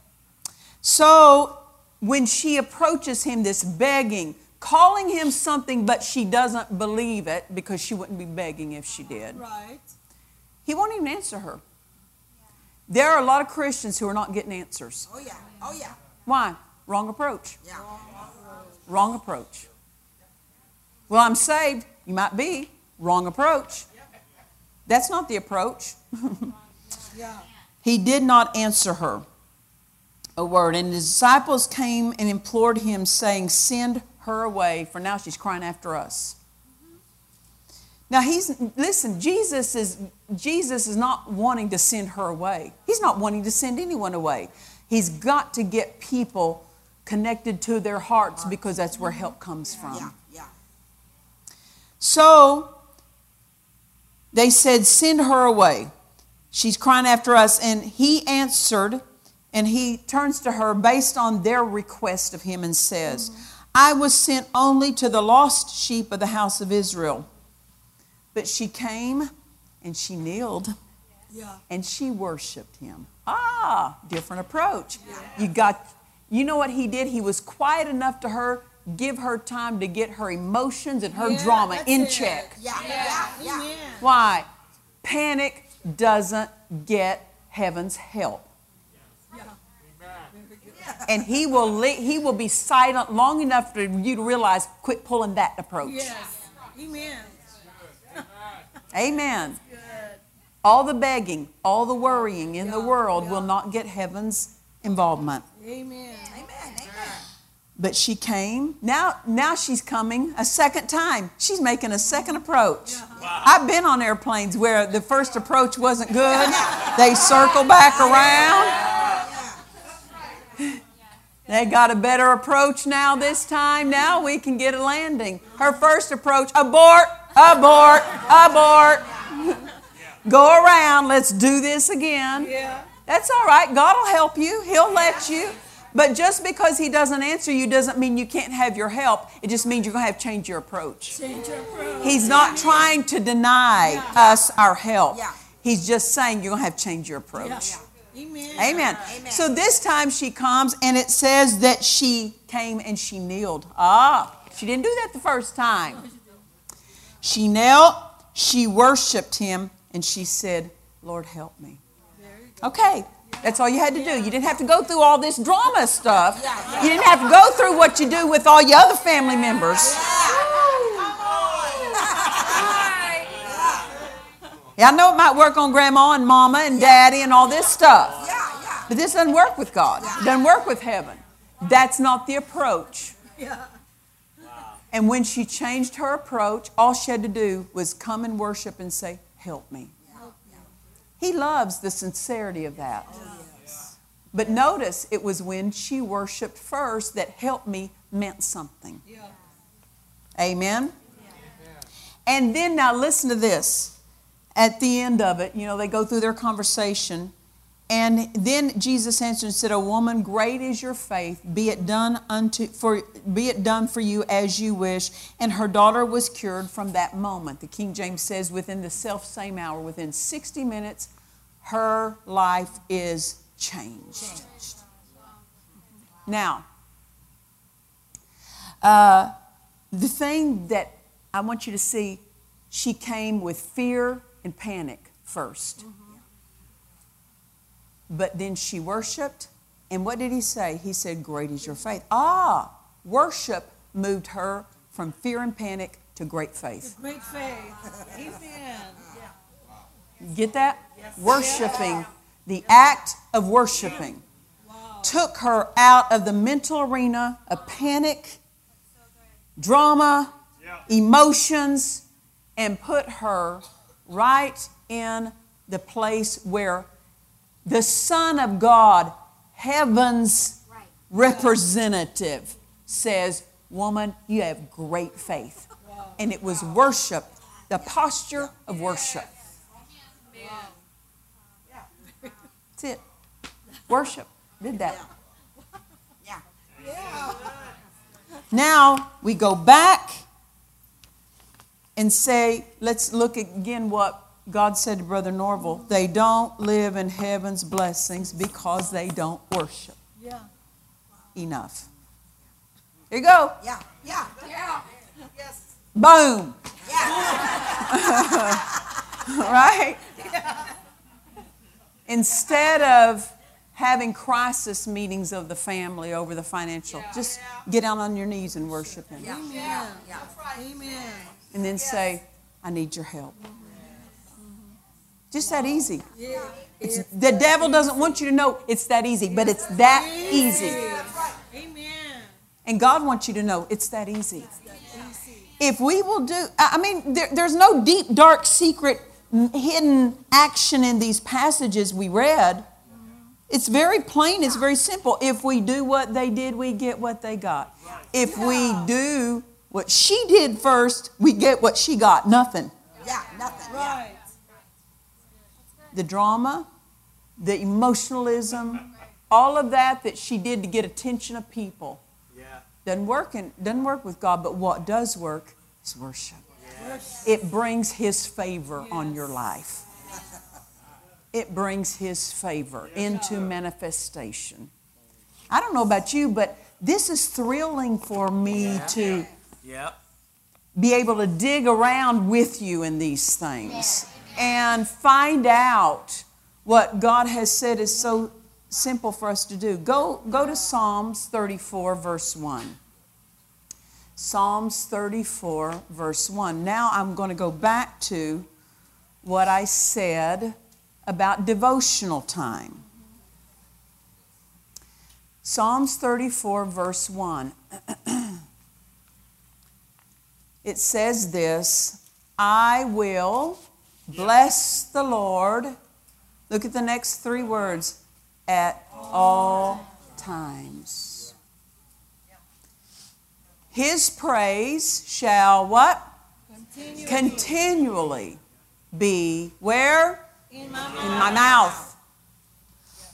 So when she approaches him, this begging, calling him something, but she doesn't believe it because she wouldn't be begging if she did, Right. he won't even answer her. There are a lot of Christians who are not getting answers. Oh, yeah. Oh, yeah. Why? Wrong approach. Yeah. Wrong approach. Well, I'm saved. You might be. Wrong approach. That's not the approach. Yeah. He did not answer her a word. And his disciples came and implored him, saying, Send her away, for now she's crying after us. Now he's listen, Jesus is Jesus is not wanting to send her away. He's not wanting to send anyone away. He's got to get people connected to their hearts because that's where help comes from. Yeah. Yeah. So they said, Send her away. She's crying after us. And he answered, and he turns to her based on their request of him and says, I was sent only to the lost sheep of the house of Israel. But she came and she kneeled Yeah. and she worshiped him. Ah, different approach. You got you know what he did? He was quiet enough to her, give her time to get her emotions and her Yeah, drama in it. check. Yeah. Yeah. Yeah. Amen. Why? Panic doesn't get heaven's help. And he will le- he will be silent long enough for you to realize quit pulling that approach. Yes. Amen. Amen. All the begging, all the worrying in the world will not get heaven's involvement. Amen. But she came. Now, now she's coming a second time. She's making a second approach. Uh-huh. I've been on airplanes where the first approach wasn't good. They circle back around. They got a better approach now this time. Now we can get a landing. Her first approach, abort, abort, abort. Go around. Let's do this again. Yeah. That's all right. God will help you, He'll let you. But just because He doesn't answer you doesn't mean you can't have your help. It just means you're going to have to change your approach. Change your approach. He's not trying to deny us our help. Yeah. He's just saying you're going to have to change your approach. Yeah. Amen. Amen. Amen. So this time she comes and it says that she came and she kneeled. Ah, she didn't do that the first time. She knelt, she worshiped him, and she said, Lord, help me. Okay, that's all you had to do. You didn't have to go through all this drama stuff. You didn't have to go through what you do with all your other family members. Yeah, I know it might work on grandma and mama and daddy and all this stuff. But this doesn't work with God. It doesn't work with heaven. That's not the approach. And when she changed her approach, all she had to do was come and worship and say, Help me. He loves the sincerity of that. But notice it was when she worshiped first that help me meant something. Amen? And then now listen to this. At the end of it, you know, they go through their conversation. And then Jesus answered and said, "O woman, great is your faith. Be it done unto for be it done for you as you wish." And her daughter was cured from that moment. The King James says, within the self same hour, within 60 minutes, her life is changed. Now, uh, the thing that I want you to see, she came with fear and panic 1st But then she worshiped. And what did he say? He said, Great is your faith. Ah, worship moved her from fear and panic to great faith. Great faith. Amen. Get that? Worshiping, the act of worshiping, took her out of the mental arena of panic, drama, emotions, and put her right in the place where the Son of God, heaven's representative, says, Woman, you have great faith. And it was worship, the posture of worship. That's it. Worship. Did that. Yeah. Now we go back and say, let's look again what God said to Brother Norvel. They don't live in heaven's blessings because they don't worship Yeah. enough. Here you go. Yeah. Yeah. Yeah. Yes. Boom. Yeah. right? Instead of having crisis meetings of the family over the financial, just get down on your knees and worship Him. Amen. Yeah. Yeah. Yeah. Amen. And then say, I need your help. Mm-hmm. Just that easy. Yeah. It's, the devil doesn't want you to know it's that easy, but it's that easy. Amen. And God wants you to know it's that easy. If we will do, I I mean, there, there's no deep, dark, secret, hidden action in these passages we read. Mm-hmm. It's very plain, it's very simple. If we do what they did, we get what they got. If we do what she did first, we get what she got nothing. Yeah. Nothing. Right. The drama, the emotionalism, all of that that she did to get attention of people Yeah. doesn't work in, doesn't work with God, but what does work is worship. It brings His favor on your life. It brings His favor into manifestation. I don't know about you, but this is thrilling for me to Yep. be able to dig around with you in these things and find out what God has said is so simple for us to do. Go, go to Psalms 34, verse 1. Psalms 34, verse 1. Now I'm going to go back to what I said about devotional time. Psalms 34, verse 1. it says this I will bless the Lord. Look at the next three words at all times. His praise shall what? Continue Continually be where? in my In mouth. my mouth.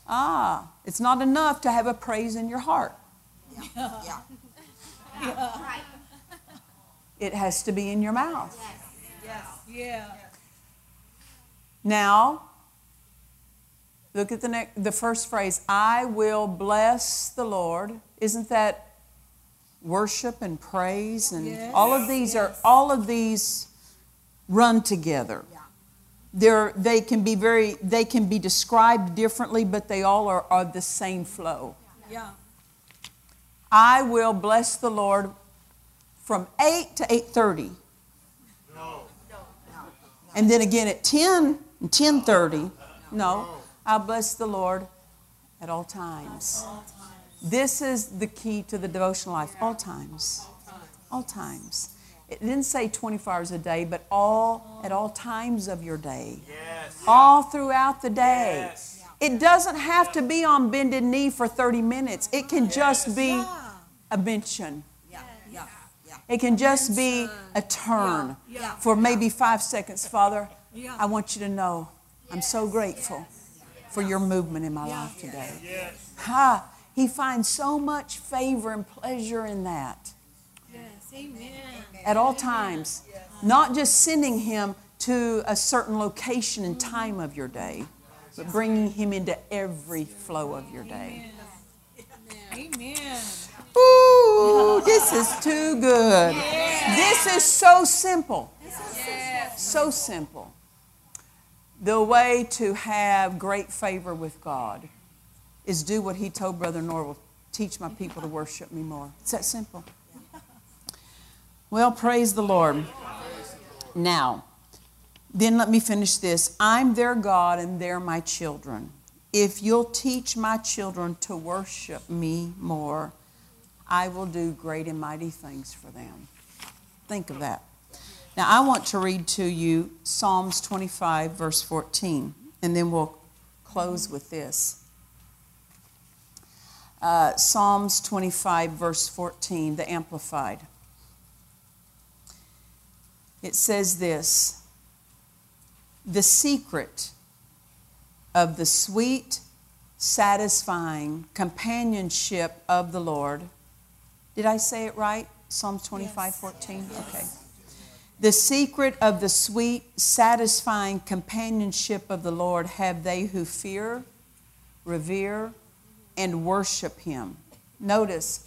Ah, it's not enough to have a praise in your heart. Yeah. It has to be in your mouth. Yes. Yeah. Now, look at the next, the first phrase. I will bless the Lord. Isn't that worship and praise and Yes. all of these are all of these run together. They're, they can be very they can be described differently, but they all are, are the same flow. Yeah. I will bless the Lord from 8 to 8:30. no. no. And then again at 10 and 10:30. No, I'll bless the Lord at all times. This is the key to the devotional life. All times. All times. It didn't say 24 hours a day, but all at all times of your day. All throughout the day. It doesn't have to be on bended knee for 30 minutes. It can just be a mention. Yeah. Yeah. Yeah. It can just be a turn for maybe five seconds. Father, Yeah. I want you to know I'm so grateful for your movement in my life today. Ha! He finds so much favor and pleasure in that Yes. Amen. at all times. Not just sending him to a certain location and time of your day, but bringing him into every flow of your day. Amen. Ooh, this is too good. This is so simple. So simple. The way to have great favor with God is do what he told Brother Norvel teach my people to worship me more. It's that simple. Well, praise the Lord. Now, then let me finish this. I'm their God and they're my children. If you'll teach my children to worship me more, I will do great and mighty things for them. Think of that. Now, I want to read to you Psalms 25, verse 14, and then we'll close with this. Uh, Psalms 25, verse 14, the Amplified. It says this The secret of the sweet, satisfying companionship of the Lord. Did I say it right? Psalms 25, 14? Okay. The secret of the sweet, satisfying companionship of the Lord have they who fear, revere, and worship Him. Notice,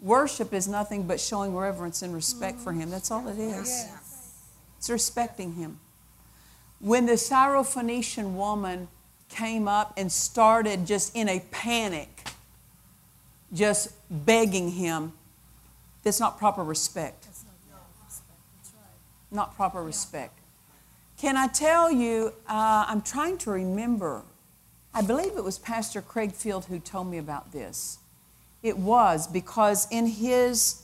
worship is nothing but showing reverence and respect for Him. That's all it is. It's respecting Him. When the Syrophoenician woman came up and started just in a panic, just begging Him, that's not proper respect not proper respect. Can I tell you, uh, I'm trying to remember. I believe it was Pastor Craig Field who told me about this. It was because in his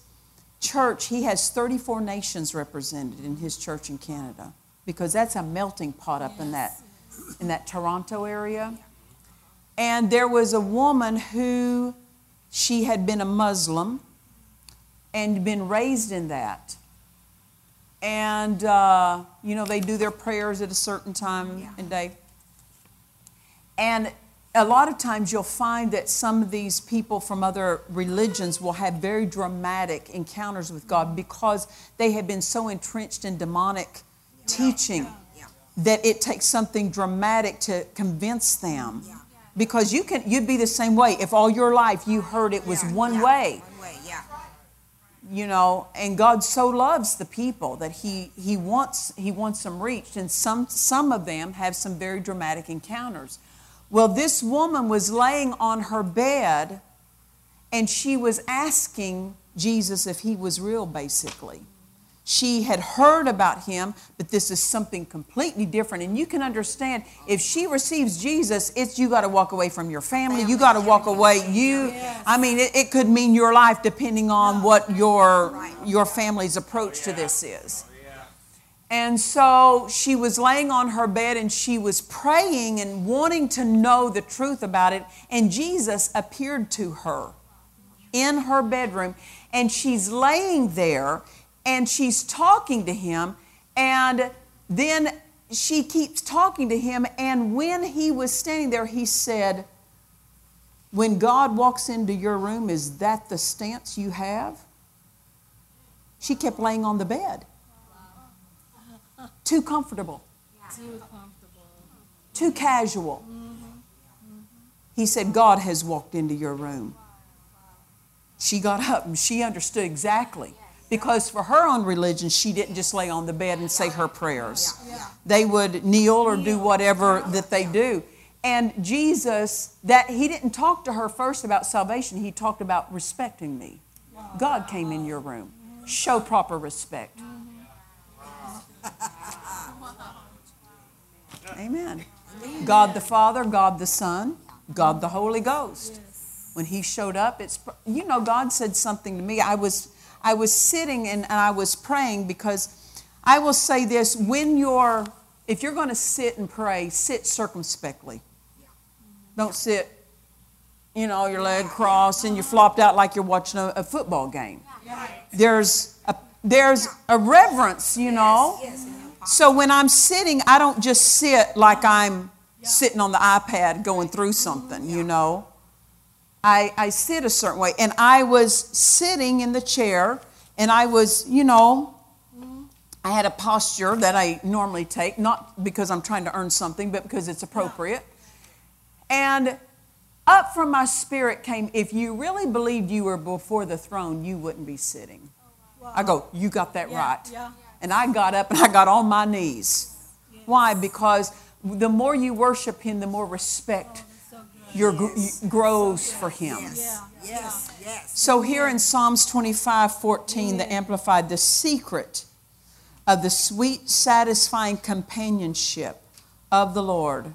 church, he has 34 nations represented in his church in Canada because that's a melting pot up in that, in that Toronto area. And there was a woman who she had been a Muslim and been raised in that and uh, you know they do their prayers at a certain time Yeah. and day and a lot of times you'll find that some of these people from other religions will have very dramatic encounters with god because they have been so entrenched in demonic teaching Yeah. that it takes something dramatic to convince them Yeah. because you can you'd be the same way if all your life you heard it was Yeah, one yeah, way yeah. You know and god so loves the people that he he wants he wants them reached. And some some of them have some very dramatic encounters. Well this woman was laying on her bed and she was asking jesus if he was real basically she had heard about him but this is something completely different. And you can understand if she receives jesus it's you got to walk away from your family you got to walk away you i mean it, it could mean your life depending on what your your family's approach to this is. And so she was laying on her bed and she was praying and wanting to know the truth about it and jesus appeared to her in her bedroom and she's laying there and she's talking to him and then she keeps talking to him and when he was standing there he said when god walks into your room is that the stance you have? She kept laying on the bed. Too comfortable. Too casual. He said god has walked into your room. She got up and she understood exactly because for her own religion she didn't just lay on the bed and say her prayers. They would kneel or do whatever that they do. And jesus that he didn't talk to her first about salvation. He talked about respecting me. God came in your room. Show proper respect. Mm-hmm. Amen. God the father god the son god the holy ghost. When he showed up it's you know god said something to me. I was i was sitting and, and i was praying because i will say this when you're if you're going to sit and pray sit circumspectly. Don't sit you know your leg crossed and you're flopped out like you're watching a, a football game. There's a there's a reverence you know? So when i'm sitting i don't just sit like i'm sitting on the ipad going through something you know I, I sit a certain way. And I was sitting in the chair, and I was, you know, I had a posture that I normally take, not because I'm trying to earn something, but because it's appropriate. And up from my spirit came, if you really believed you were before the throne, you wouldn't be sitting. I go, You got that right. yeah. And I got up and I got on my knees. Why? Because the more you worship Him, the more respect Your gr- grows for Him. Yeah. Yes, yes. So here in Psalms 25 14, the Amplified, the secret of the sweet, satisfying companionship of the Lord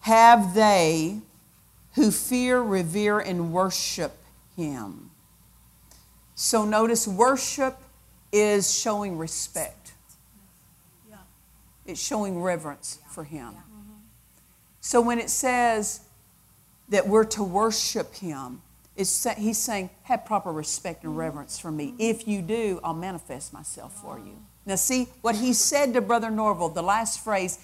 have they who fear, revere, and worship Him. So notice worship is showing respect, it's showing reverence for Him. So when it says that we're to worship Him, it's, sa- He's saying, have proper respect and reverence for me. If you do, I'll manifest myself for you. Now, see what He said to Brother Norvel, the last phrase.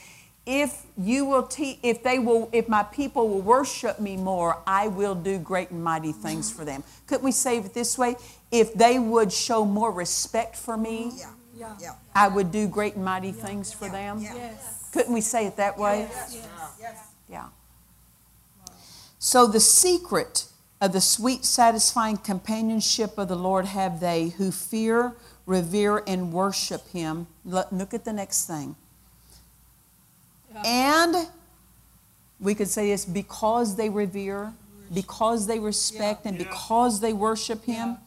If you will te- if they will, if my people will worship me more, I will do great and mighty things for them. Couldn't we say it this way? If they would show more respect for me, Yeah. Yeah. Yeah. I would do great and mighty things for them. Yeah. Yes. Couldn't we say it that way? Yes. Yeah. So the secret of the sweet, satisfying companionship of the Lord have they who fear, revere, and worship Him. Look at the next thing. And we could say this because they revere, because they respect, and because they worship Him,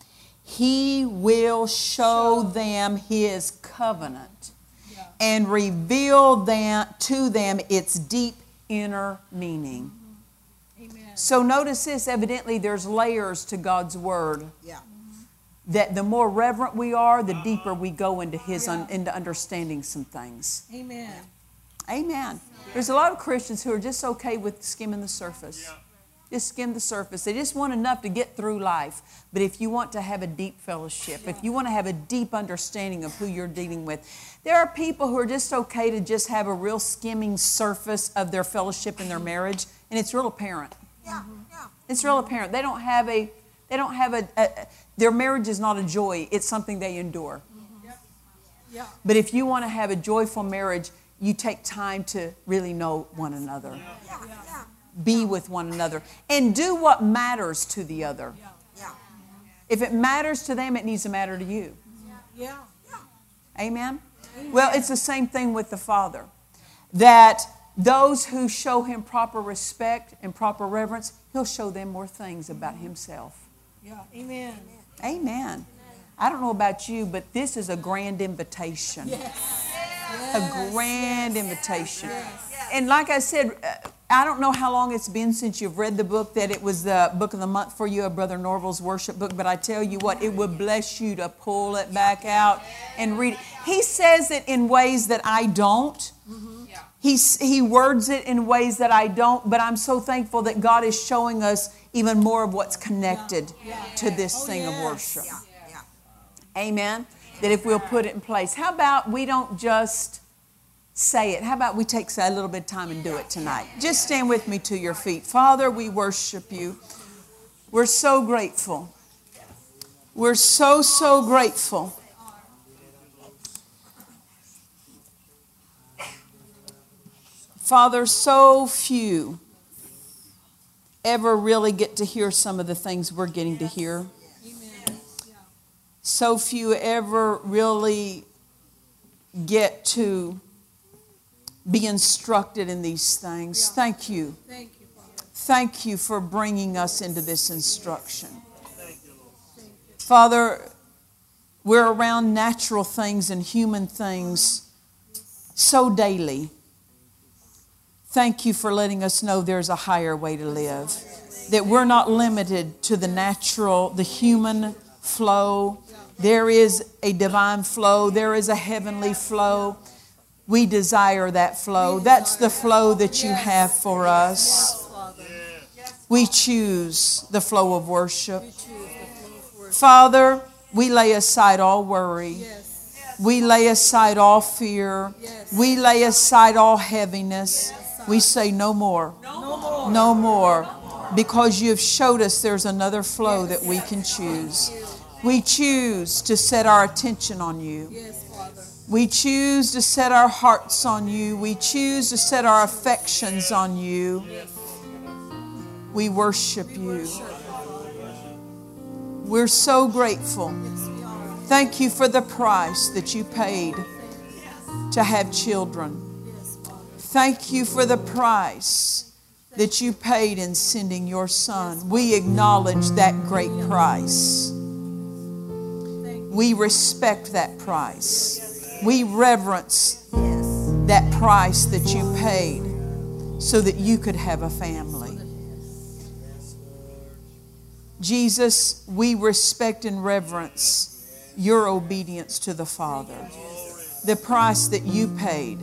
He will show them His covenant and reveal them, to them its deep inner meaning. Amen. So notice this evidently, there's layers to God's Word. Yeah. That the more reverent we are, the deeper we go into His un, into understanding some things. Amen. Amen. There's a lot of Christians who are just okay with skimming the surface. Just skim the surface. They just want enough to get through life. But if you want to have a deep fellowship, if you want to have a deep understanding of who you're dealing with, there are people who are just okay to just have a real skimming surface of their fellowship in their marriage, and it's real apparent. Yeah. Yeah. It's real apparent. They don't have a, they don't have a, a their marriage is not a joy. It's something they endure. Mm-hmm. Yeah. But if you want to have a joyful marriage, you take time to really know one another, Yeah. Yeah. be with one another, and do what matters to the other. Yeah. If it matters to them, it needs to matter to you. Yeah. Amen? Well, it's the same thing with the Father. That those who show him proper respect and proper reverence, he'll show them more things about himself. Yeah. Amen. Amen. I don't know about you, but this is a grand invitation. Yes. A grand invitation. And like I said, uh, I don't know how long it's been since you've read the book, that it was the book of the month for you, of Brother Norvel's worship book, but I tell you what, it would bless you to pull it back out and read it. He says it in ways that I don't. He's, he words it in ways that I don't, but I'm so thankful that God is showing us even more of what's connected to this oh, thing of worship. Yeah. Yeah. Amen. That if we'll put it in place. How about we don't just say it? How about we take a little bit of time and do it tonight? Just stand with me to your feet. Father, we worship you. We're so grateful. We're so, so grateful. Father, so few ever really get to hear some of the things we're getting to hear so few ever really get to be instructed in these things. Thank you. Thank you, Father. Thank you for bringing us into this instruction. Father, we're around natural things and human things so daily. Thank you for letting us know there's a higher way to live. That we're not limited to the natural, the human flow. There is a divine flow, there is a heavenly flow. We desire that flow. That's the flow that you have for us. We choose the flow of worship. Father, we lay aside all worry. We lay aside all fear. We lay aside all heaviness. We say no more. No more. Because you have showed us there's another flow that we can choose. We choose to set our attention on you. We choose to set our hearts on you. We choose to set our affections on you. We worship you. We're so grateful. Thank you for the price that you paid to have children. Thank you for the price that you paid in sending your son. We acknowledge that great price. We respect that price. We reverence that price that you paid so that you could have a family. Jesus, we respect and reverence your obedience to the Father, the price that you paid.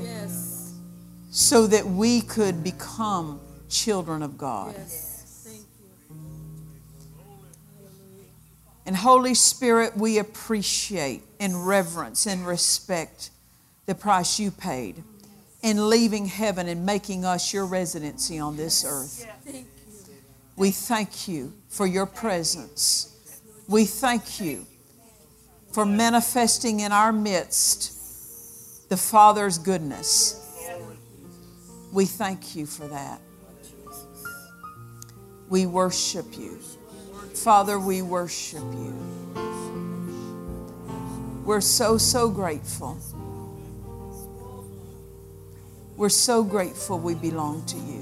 So that we could become children of God. Yes. And Holy Spirit, we appreciate and reverence and respect the price you paid in leaving heaven and making us your residency on this earth. We thank you for your presence. We thank you for manifesting in our midst the Father's goodness. We thank you for that. We worship you. Father, we worship you. We're so, so grateful. We're so grateful we belong to you.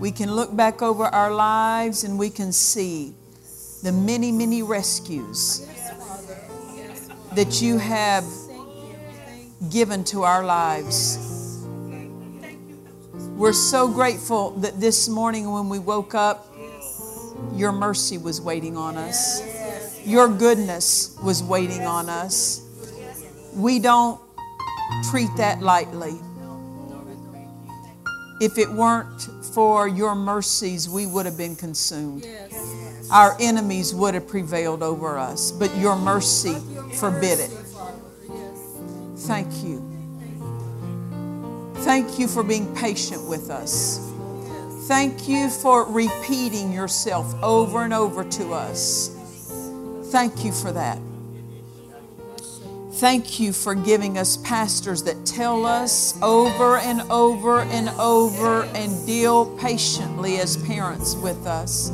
We can look back over our lives and we can see the many, many rescues that you have given to our lives. We're so grateful that this morning when we woke up, your mercy was waiting on us. Your goodness was waiting on us. We don't treat that lightly. If it weren't for your mercies, we would have been consumed. Our enemies would have prevailed over us, but your mercy forbid it. Thank you. Thank you for being patient with us. Thank you for repeating yourself over and over to us. Thank you for that. Thank you for giving us pastors that tell us over and over and over and deal patiently as parents with us.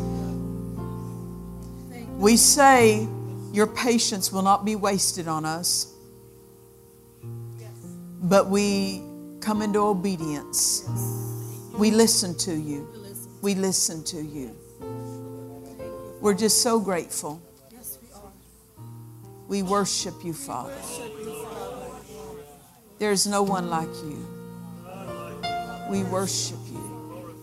We say your patience will not be wasted on us, but we come into obedience. We listen to you. We listen to you. We're just so grateful. Yes, we are. We worship you, Father. There's no one like you. We worship you.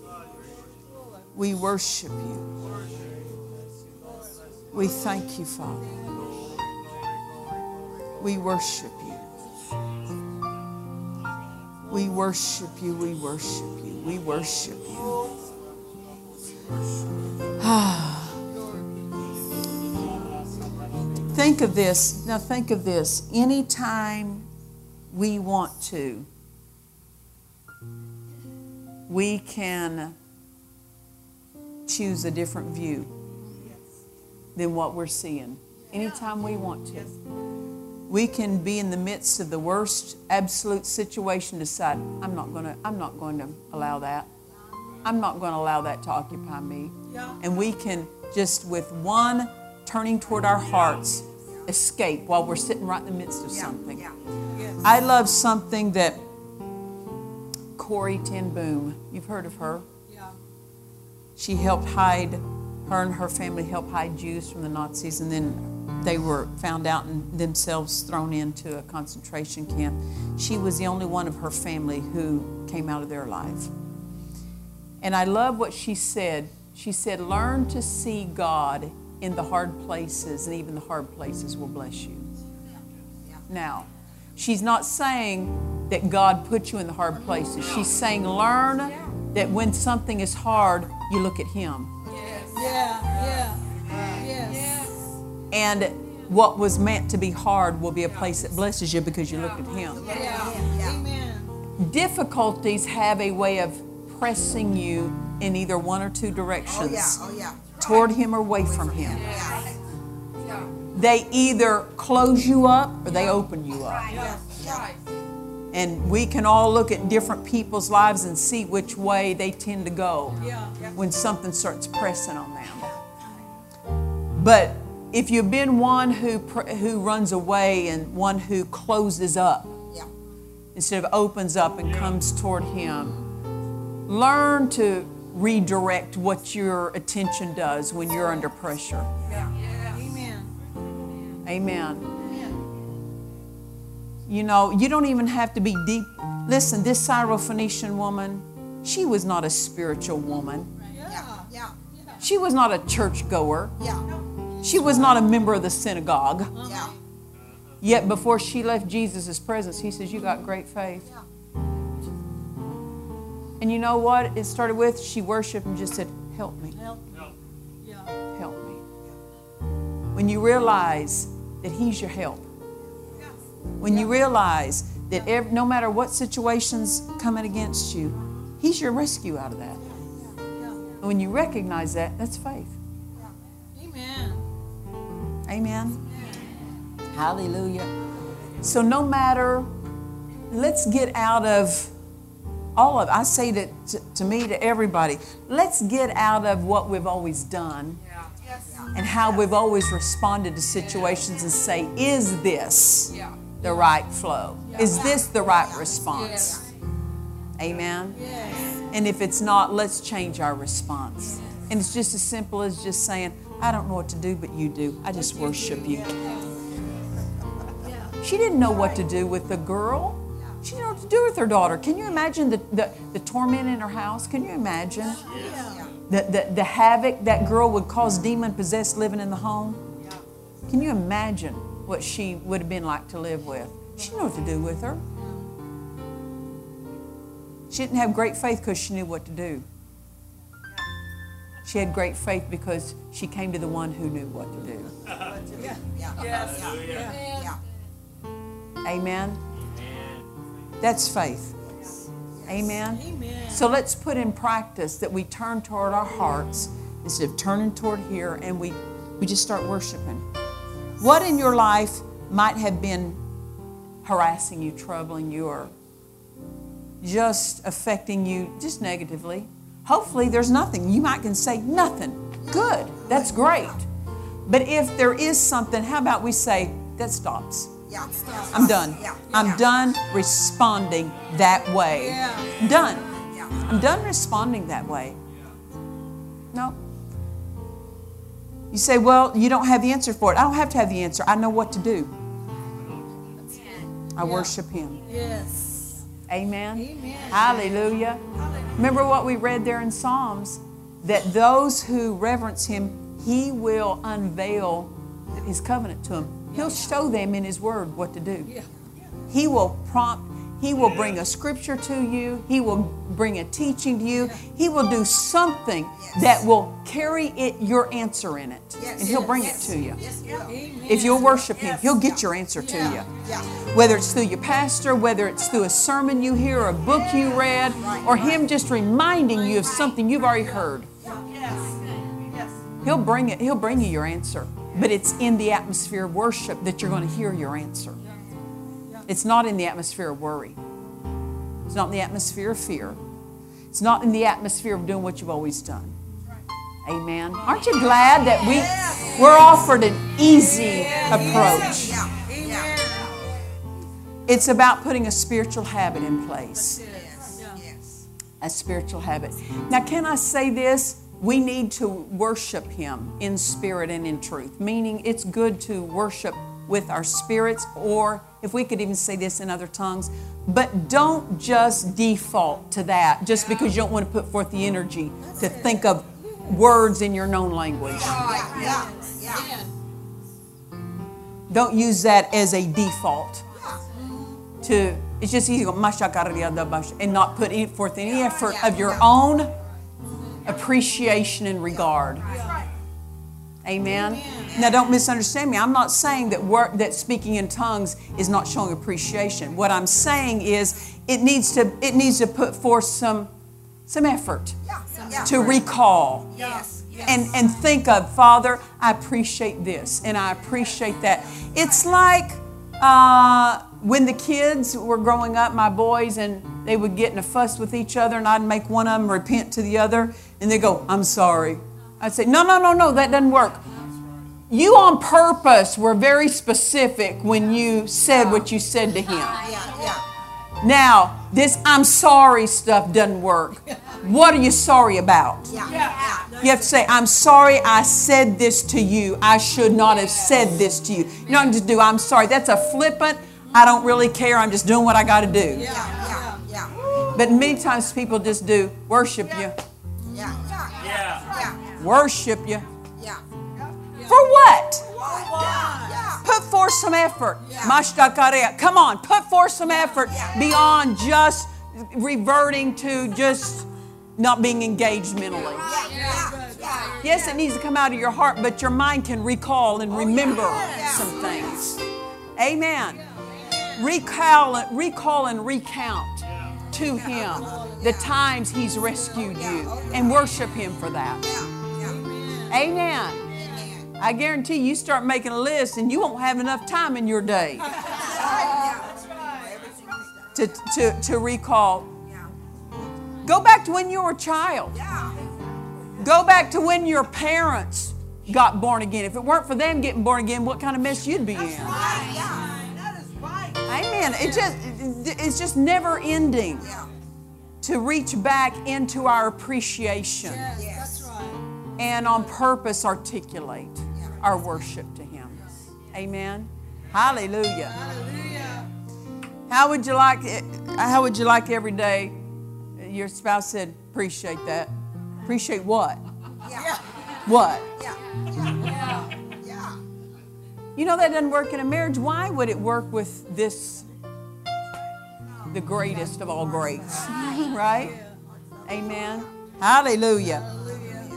We worship you. We thank you, Father. We worship. We worship you. We worship you. We worship you. think of this. Now, think of this. Anytime we want to, we can choose a different view than what we're seeing. Anytime we want to. We can be in the midst of the worst absolute situation, decide, I'm not gonna, I'm not going to allow that. I'm not going to allow that to occupy me. And we can just with one turning toward our hearts escape while we're sitting right in the midst of something. I love something that Corrie Ten Boom, you've heard of her. Yeah. She helped hide, her and her family helped hide Jews from the Nazis, and then they were found out and themselves thrown into a concentration camp. She was the only one of her family who came out of their life. And I love what she said. She said, Learn to see God in the hard places, and even the hard places will bless you. Now, she's not saying that God put you in the hard places. She's saying, Learn that when something is hard, you look at Him. Yeah, yeah, yes. And what was meant to be hard will be a place that blesses you because you look at Him. Difficulties have a way of pressing you in either one or two directions. Oh, yeah. Oh, toward Him or away from Him. They either close you up or they open you up. And we can all look at different people's lives and see which way they tend to go when something starts pressing on them. But if you've been one who who runs away and one who closes up Yeah. instead of opens up and comes toward Him, learn to redirect what your attention does when you're under pressure. yeah. Amen. Amen. You know, you don't even have to be deep. Listen, this Syrophoenician woman, she was not a spiritual woman. Yeah. Yeah. She was not a churchgoer. Yeah. She was not a member of the synagogue. Yeah. Yet before she left Jesus' presence, he says, You got great faith. And you know what it started with? She worshiped and just said, Help me, Help. Yeah. help me. When you realize that he's your help, when you realize that ev no matter what situations coming against you, he's your rescue out of that. And when you recognize that, that's faith. Amen. Amen. Hallelujah. So no matter, let's get out of all of. I say to, to, to me to everybody, let's get out of what we've always done and how we've always responded to situations and say, is this the right flow? Is this the right response? Amen. And if it's not, let's change our response. And it's just as simple as just saying, I don't know what to do, but you do. I just worship you. She didn't know what to do with the girl. She didn't know what to do with her daughter. Can you imagine the, the, the torment in her house? Can you imagine? The, the, the havoc that girl would cause demon possessed living in the home? Can you imagine what she would have been like to live with? She didn't know what to do with her. She didn't have great faith because she knew what to do. She had great faith because she came to the one who knew what to do. Yeah. Yeah. Yes. Yeah. Amen. Amen. That's faith. Amen. Amen. So let's put in practice that we turn toward our hearts instead of turning toward here and we, we just start worshiping. What in your life might have been harassing you, troubling you, or just affecting you just negatively? Hopefully, there's nothing. You might can say nothing. Good. That's great. But if there is something, how about we say, that stops? Yeah. I'm done. Yeah. I'm Yeah. done responding that way. Yeah. Done. Yeah. I'm done responding that way. No. You say, well, you don't have the answer for it. I don't have to have the answer. I know what to do. I worship Him. Yes. Amen. Amen. Hallelujah. Remember what we read there in Psalms that those who reverence Him, He will unveil His covenant to them. He'll show them in His Word what to do. He will prompt, He will bring a scripture to you, He will bring a teaching to you, He will do something that will carry it your answer in it. Yes. And He'll bring Yes. it to you. Yes, yeah. If you'll worship Him, He'll get your answer to you Yeah. whether it's through your pastor, whether it's through a sermon you hear, or a book you read, or him just reminding you of something you've already heard. He'll bring it, he'll bring you your answer. But it's in the atmosphere of worship that you're going to hear your answer. It's not in the atmosphere of worry. It's not in the atmosphere of fear. It's not in the atmosphere of doing what you've always done. Amen. Aren't you glad that we we're offered an easy approach? It's about putting a spiritual habit in place. A spiritual habit. Now, can I say this? We need to worship Him in spirit and in truth, meaning it's good to worship with our spirits, or if we could even say this in other tongues, but don't just default to that just because you don't want to put forth the energy to think of words in your known language. Don't use that as a default. To it's just easy to go "Mashakaria and not put forth any effort of your own appreciation and regard. Amen. Now, don't misunderstand me. I'm not saying that work, that speaking in tongues is not showing appreciation. What I'm saying is it needs to it needs to put forth some some effort Yeah. Yeah. to recall Yes. Yes. and, and think of, Father, I appreciate this and I appreciate that. It's like uh, when the kids were growing up, my boys, and they would get in a fuss with each other, and I'd make one of them repent to the other, and they go, I'm sorry. I'd say, No, no, no, no, that doesn't work. You on purpose were very specific when you said what you said to him. Yeah. Yeah. Now, this I'm sorry stuff doesn't work. What are you sorry about? Yeah. Yeah. You have to say, I'm sorry I said this to you. I should not have said this to you. You don't just do, I'm sorry. That's a flippant, I don't really care. I'm just doing what I got to do. Yeah. Yeah. Yeah. But many times people just do worship you, Yeah. Yeah. Yeah. Worship you. Yeah. For what? Yeah. Put forth some effort. Mashtakaria. Come on, put forth some effort beyond just reverting to just not being engaged mentally. Yeah. Yeah. Yes, it needs to come out of your heart, but your mind can recall and oh, remember some oh, things. Amen. Recall, recall and recount to Him the times He's rescued you oh, and worship Him for that. Amen. I guarantee you start making a list and you won't have enough time in your day to, to, to recall. Go back to when you were a child. Go back to when your parents got born again. If it weren't for them getting born again, what kind of mess you'd be in? Amen. It just it's just never ending to reach back into our appreciation That's right. And on purpose articulate our worship to Him. Amen. Hallelujah. Hallelujah. How would you like it? How would you like every day? Your spouse said, "Appreciate that." Appreciate what? What? You know that doesn't work in a marriage. Why would it work with this, the greatest of all greats? right? Amen. Hallelujah.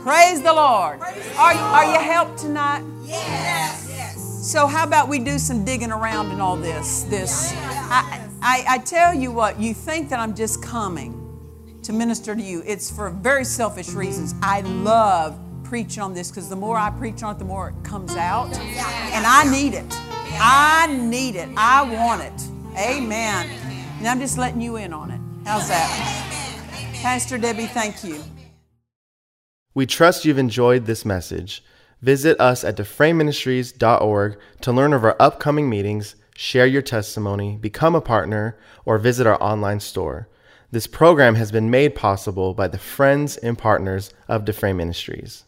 Praise the Lord. Are, are you helped tonight? Yes. yes. So how about we do some digging around in all this? This, I, I, I tell you what. You think that I'm just coming to minister to you? It's for very selfish reasons. I love preaching on this because the more I preach on it, the more it comes out, and I need it. I need it. I want it. Amen. And I'm just letting you in on it. How's that, Pastor Debbie? Thank you. We trust you've enjoyed this message. Visit us at dufresneministries.org to learn of our upcoming meetings, share your testimony, become a partner, or visit our online store. This program has been made possible by the friends and partners of Dufresne Ministries.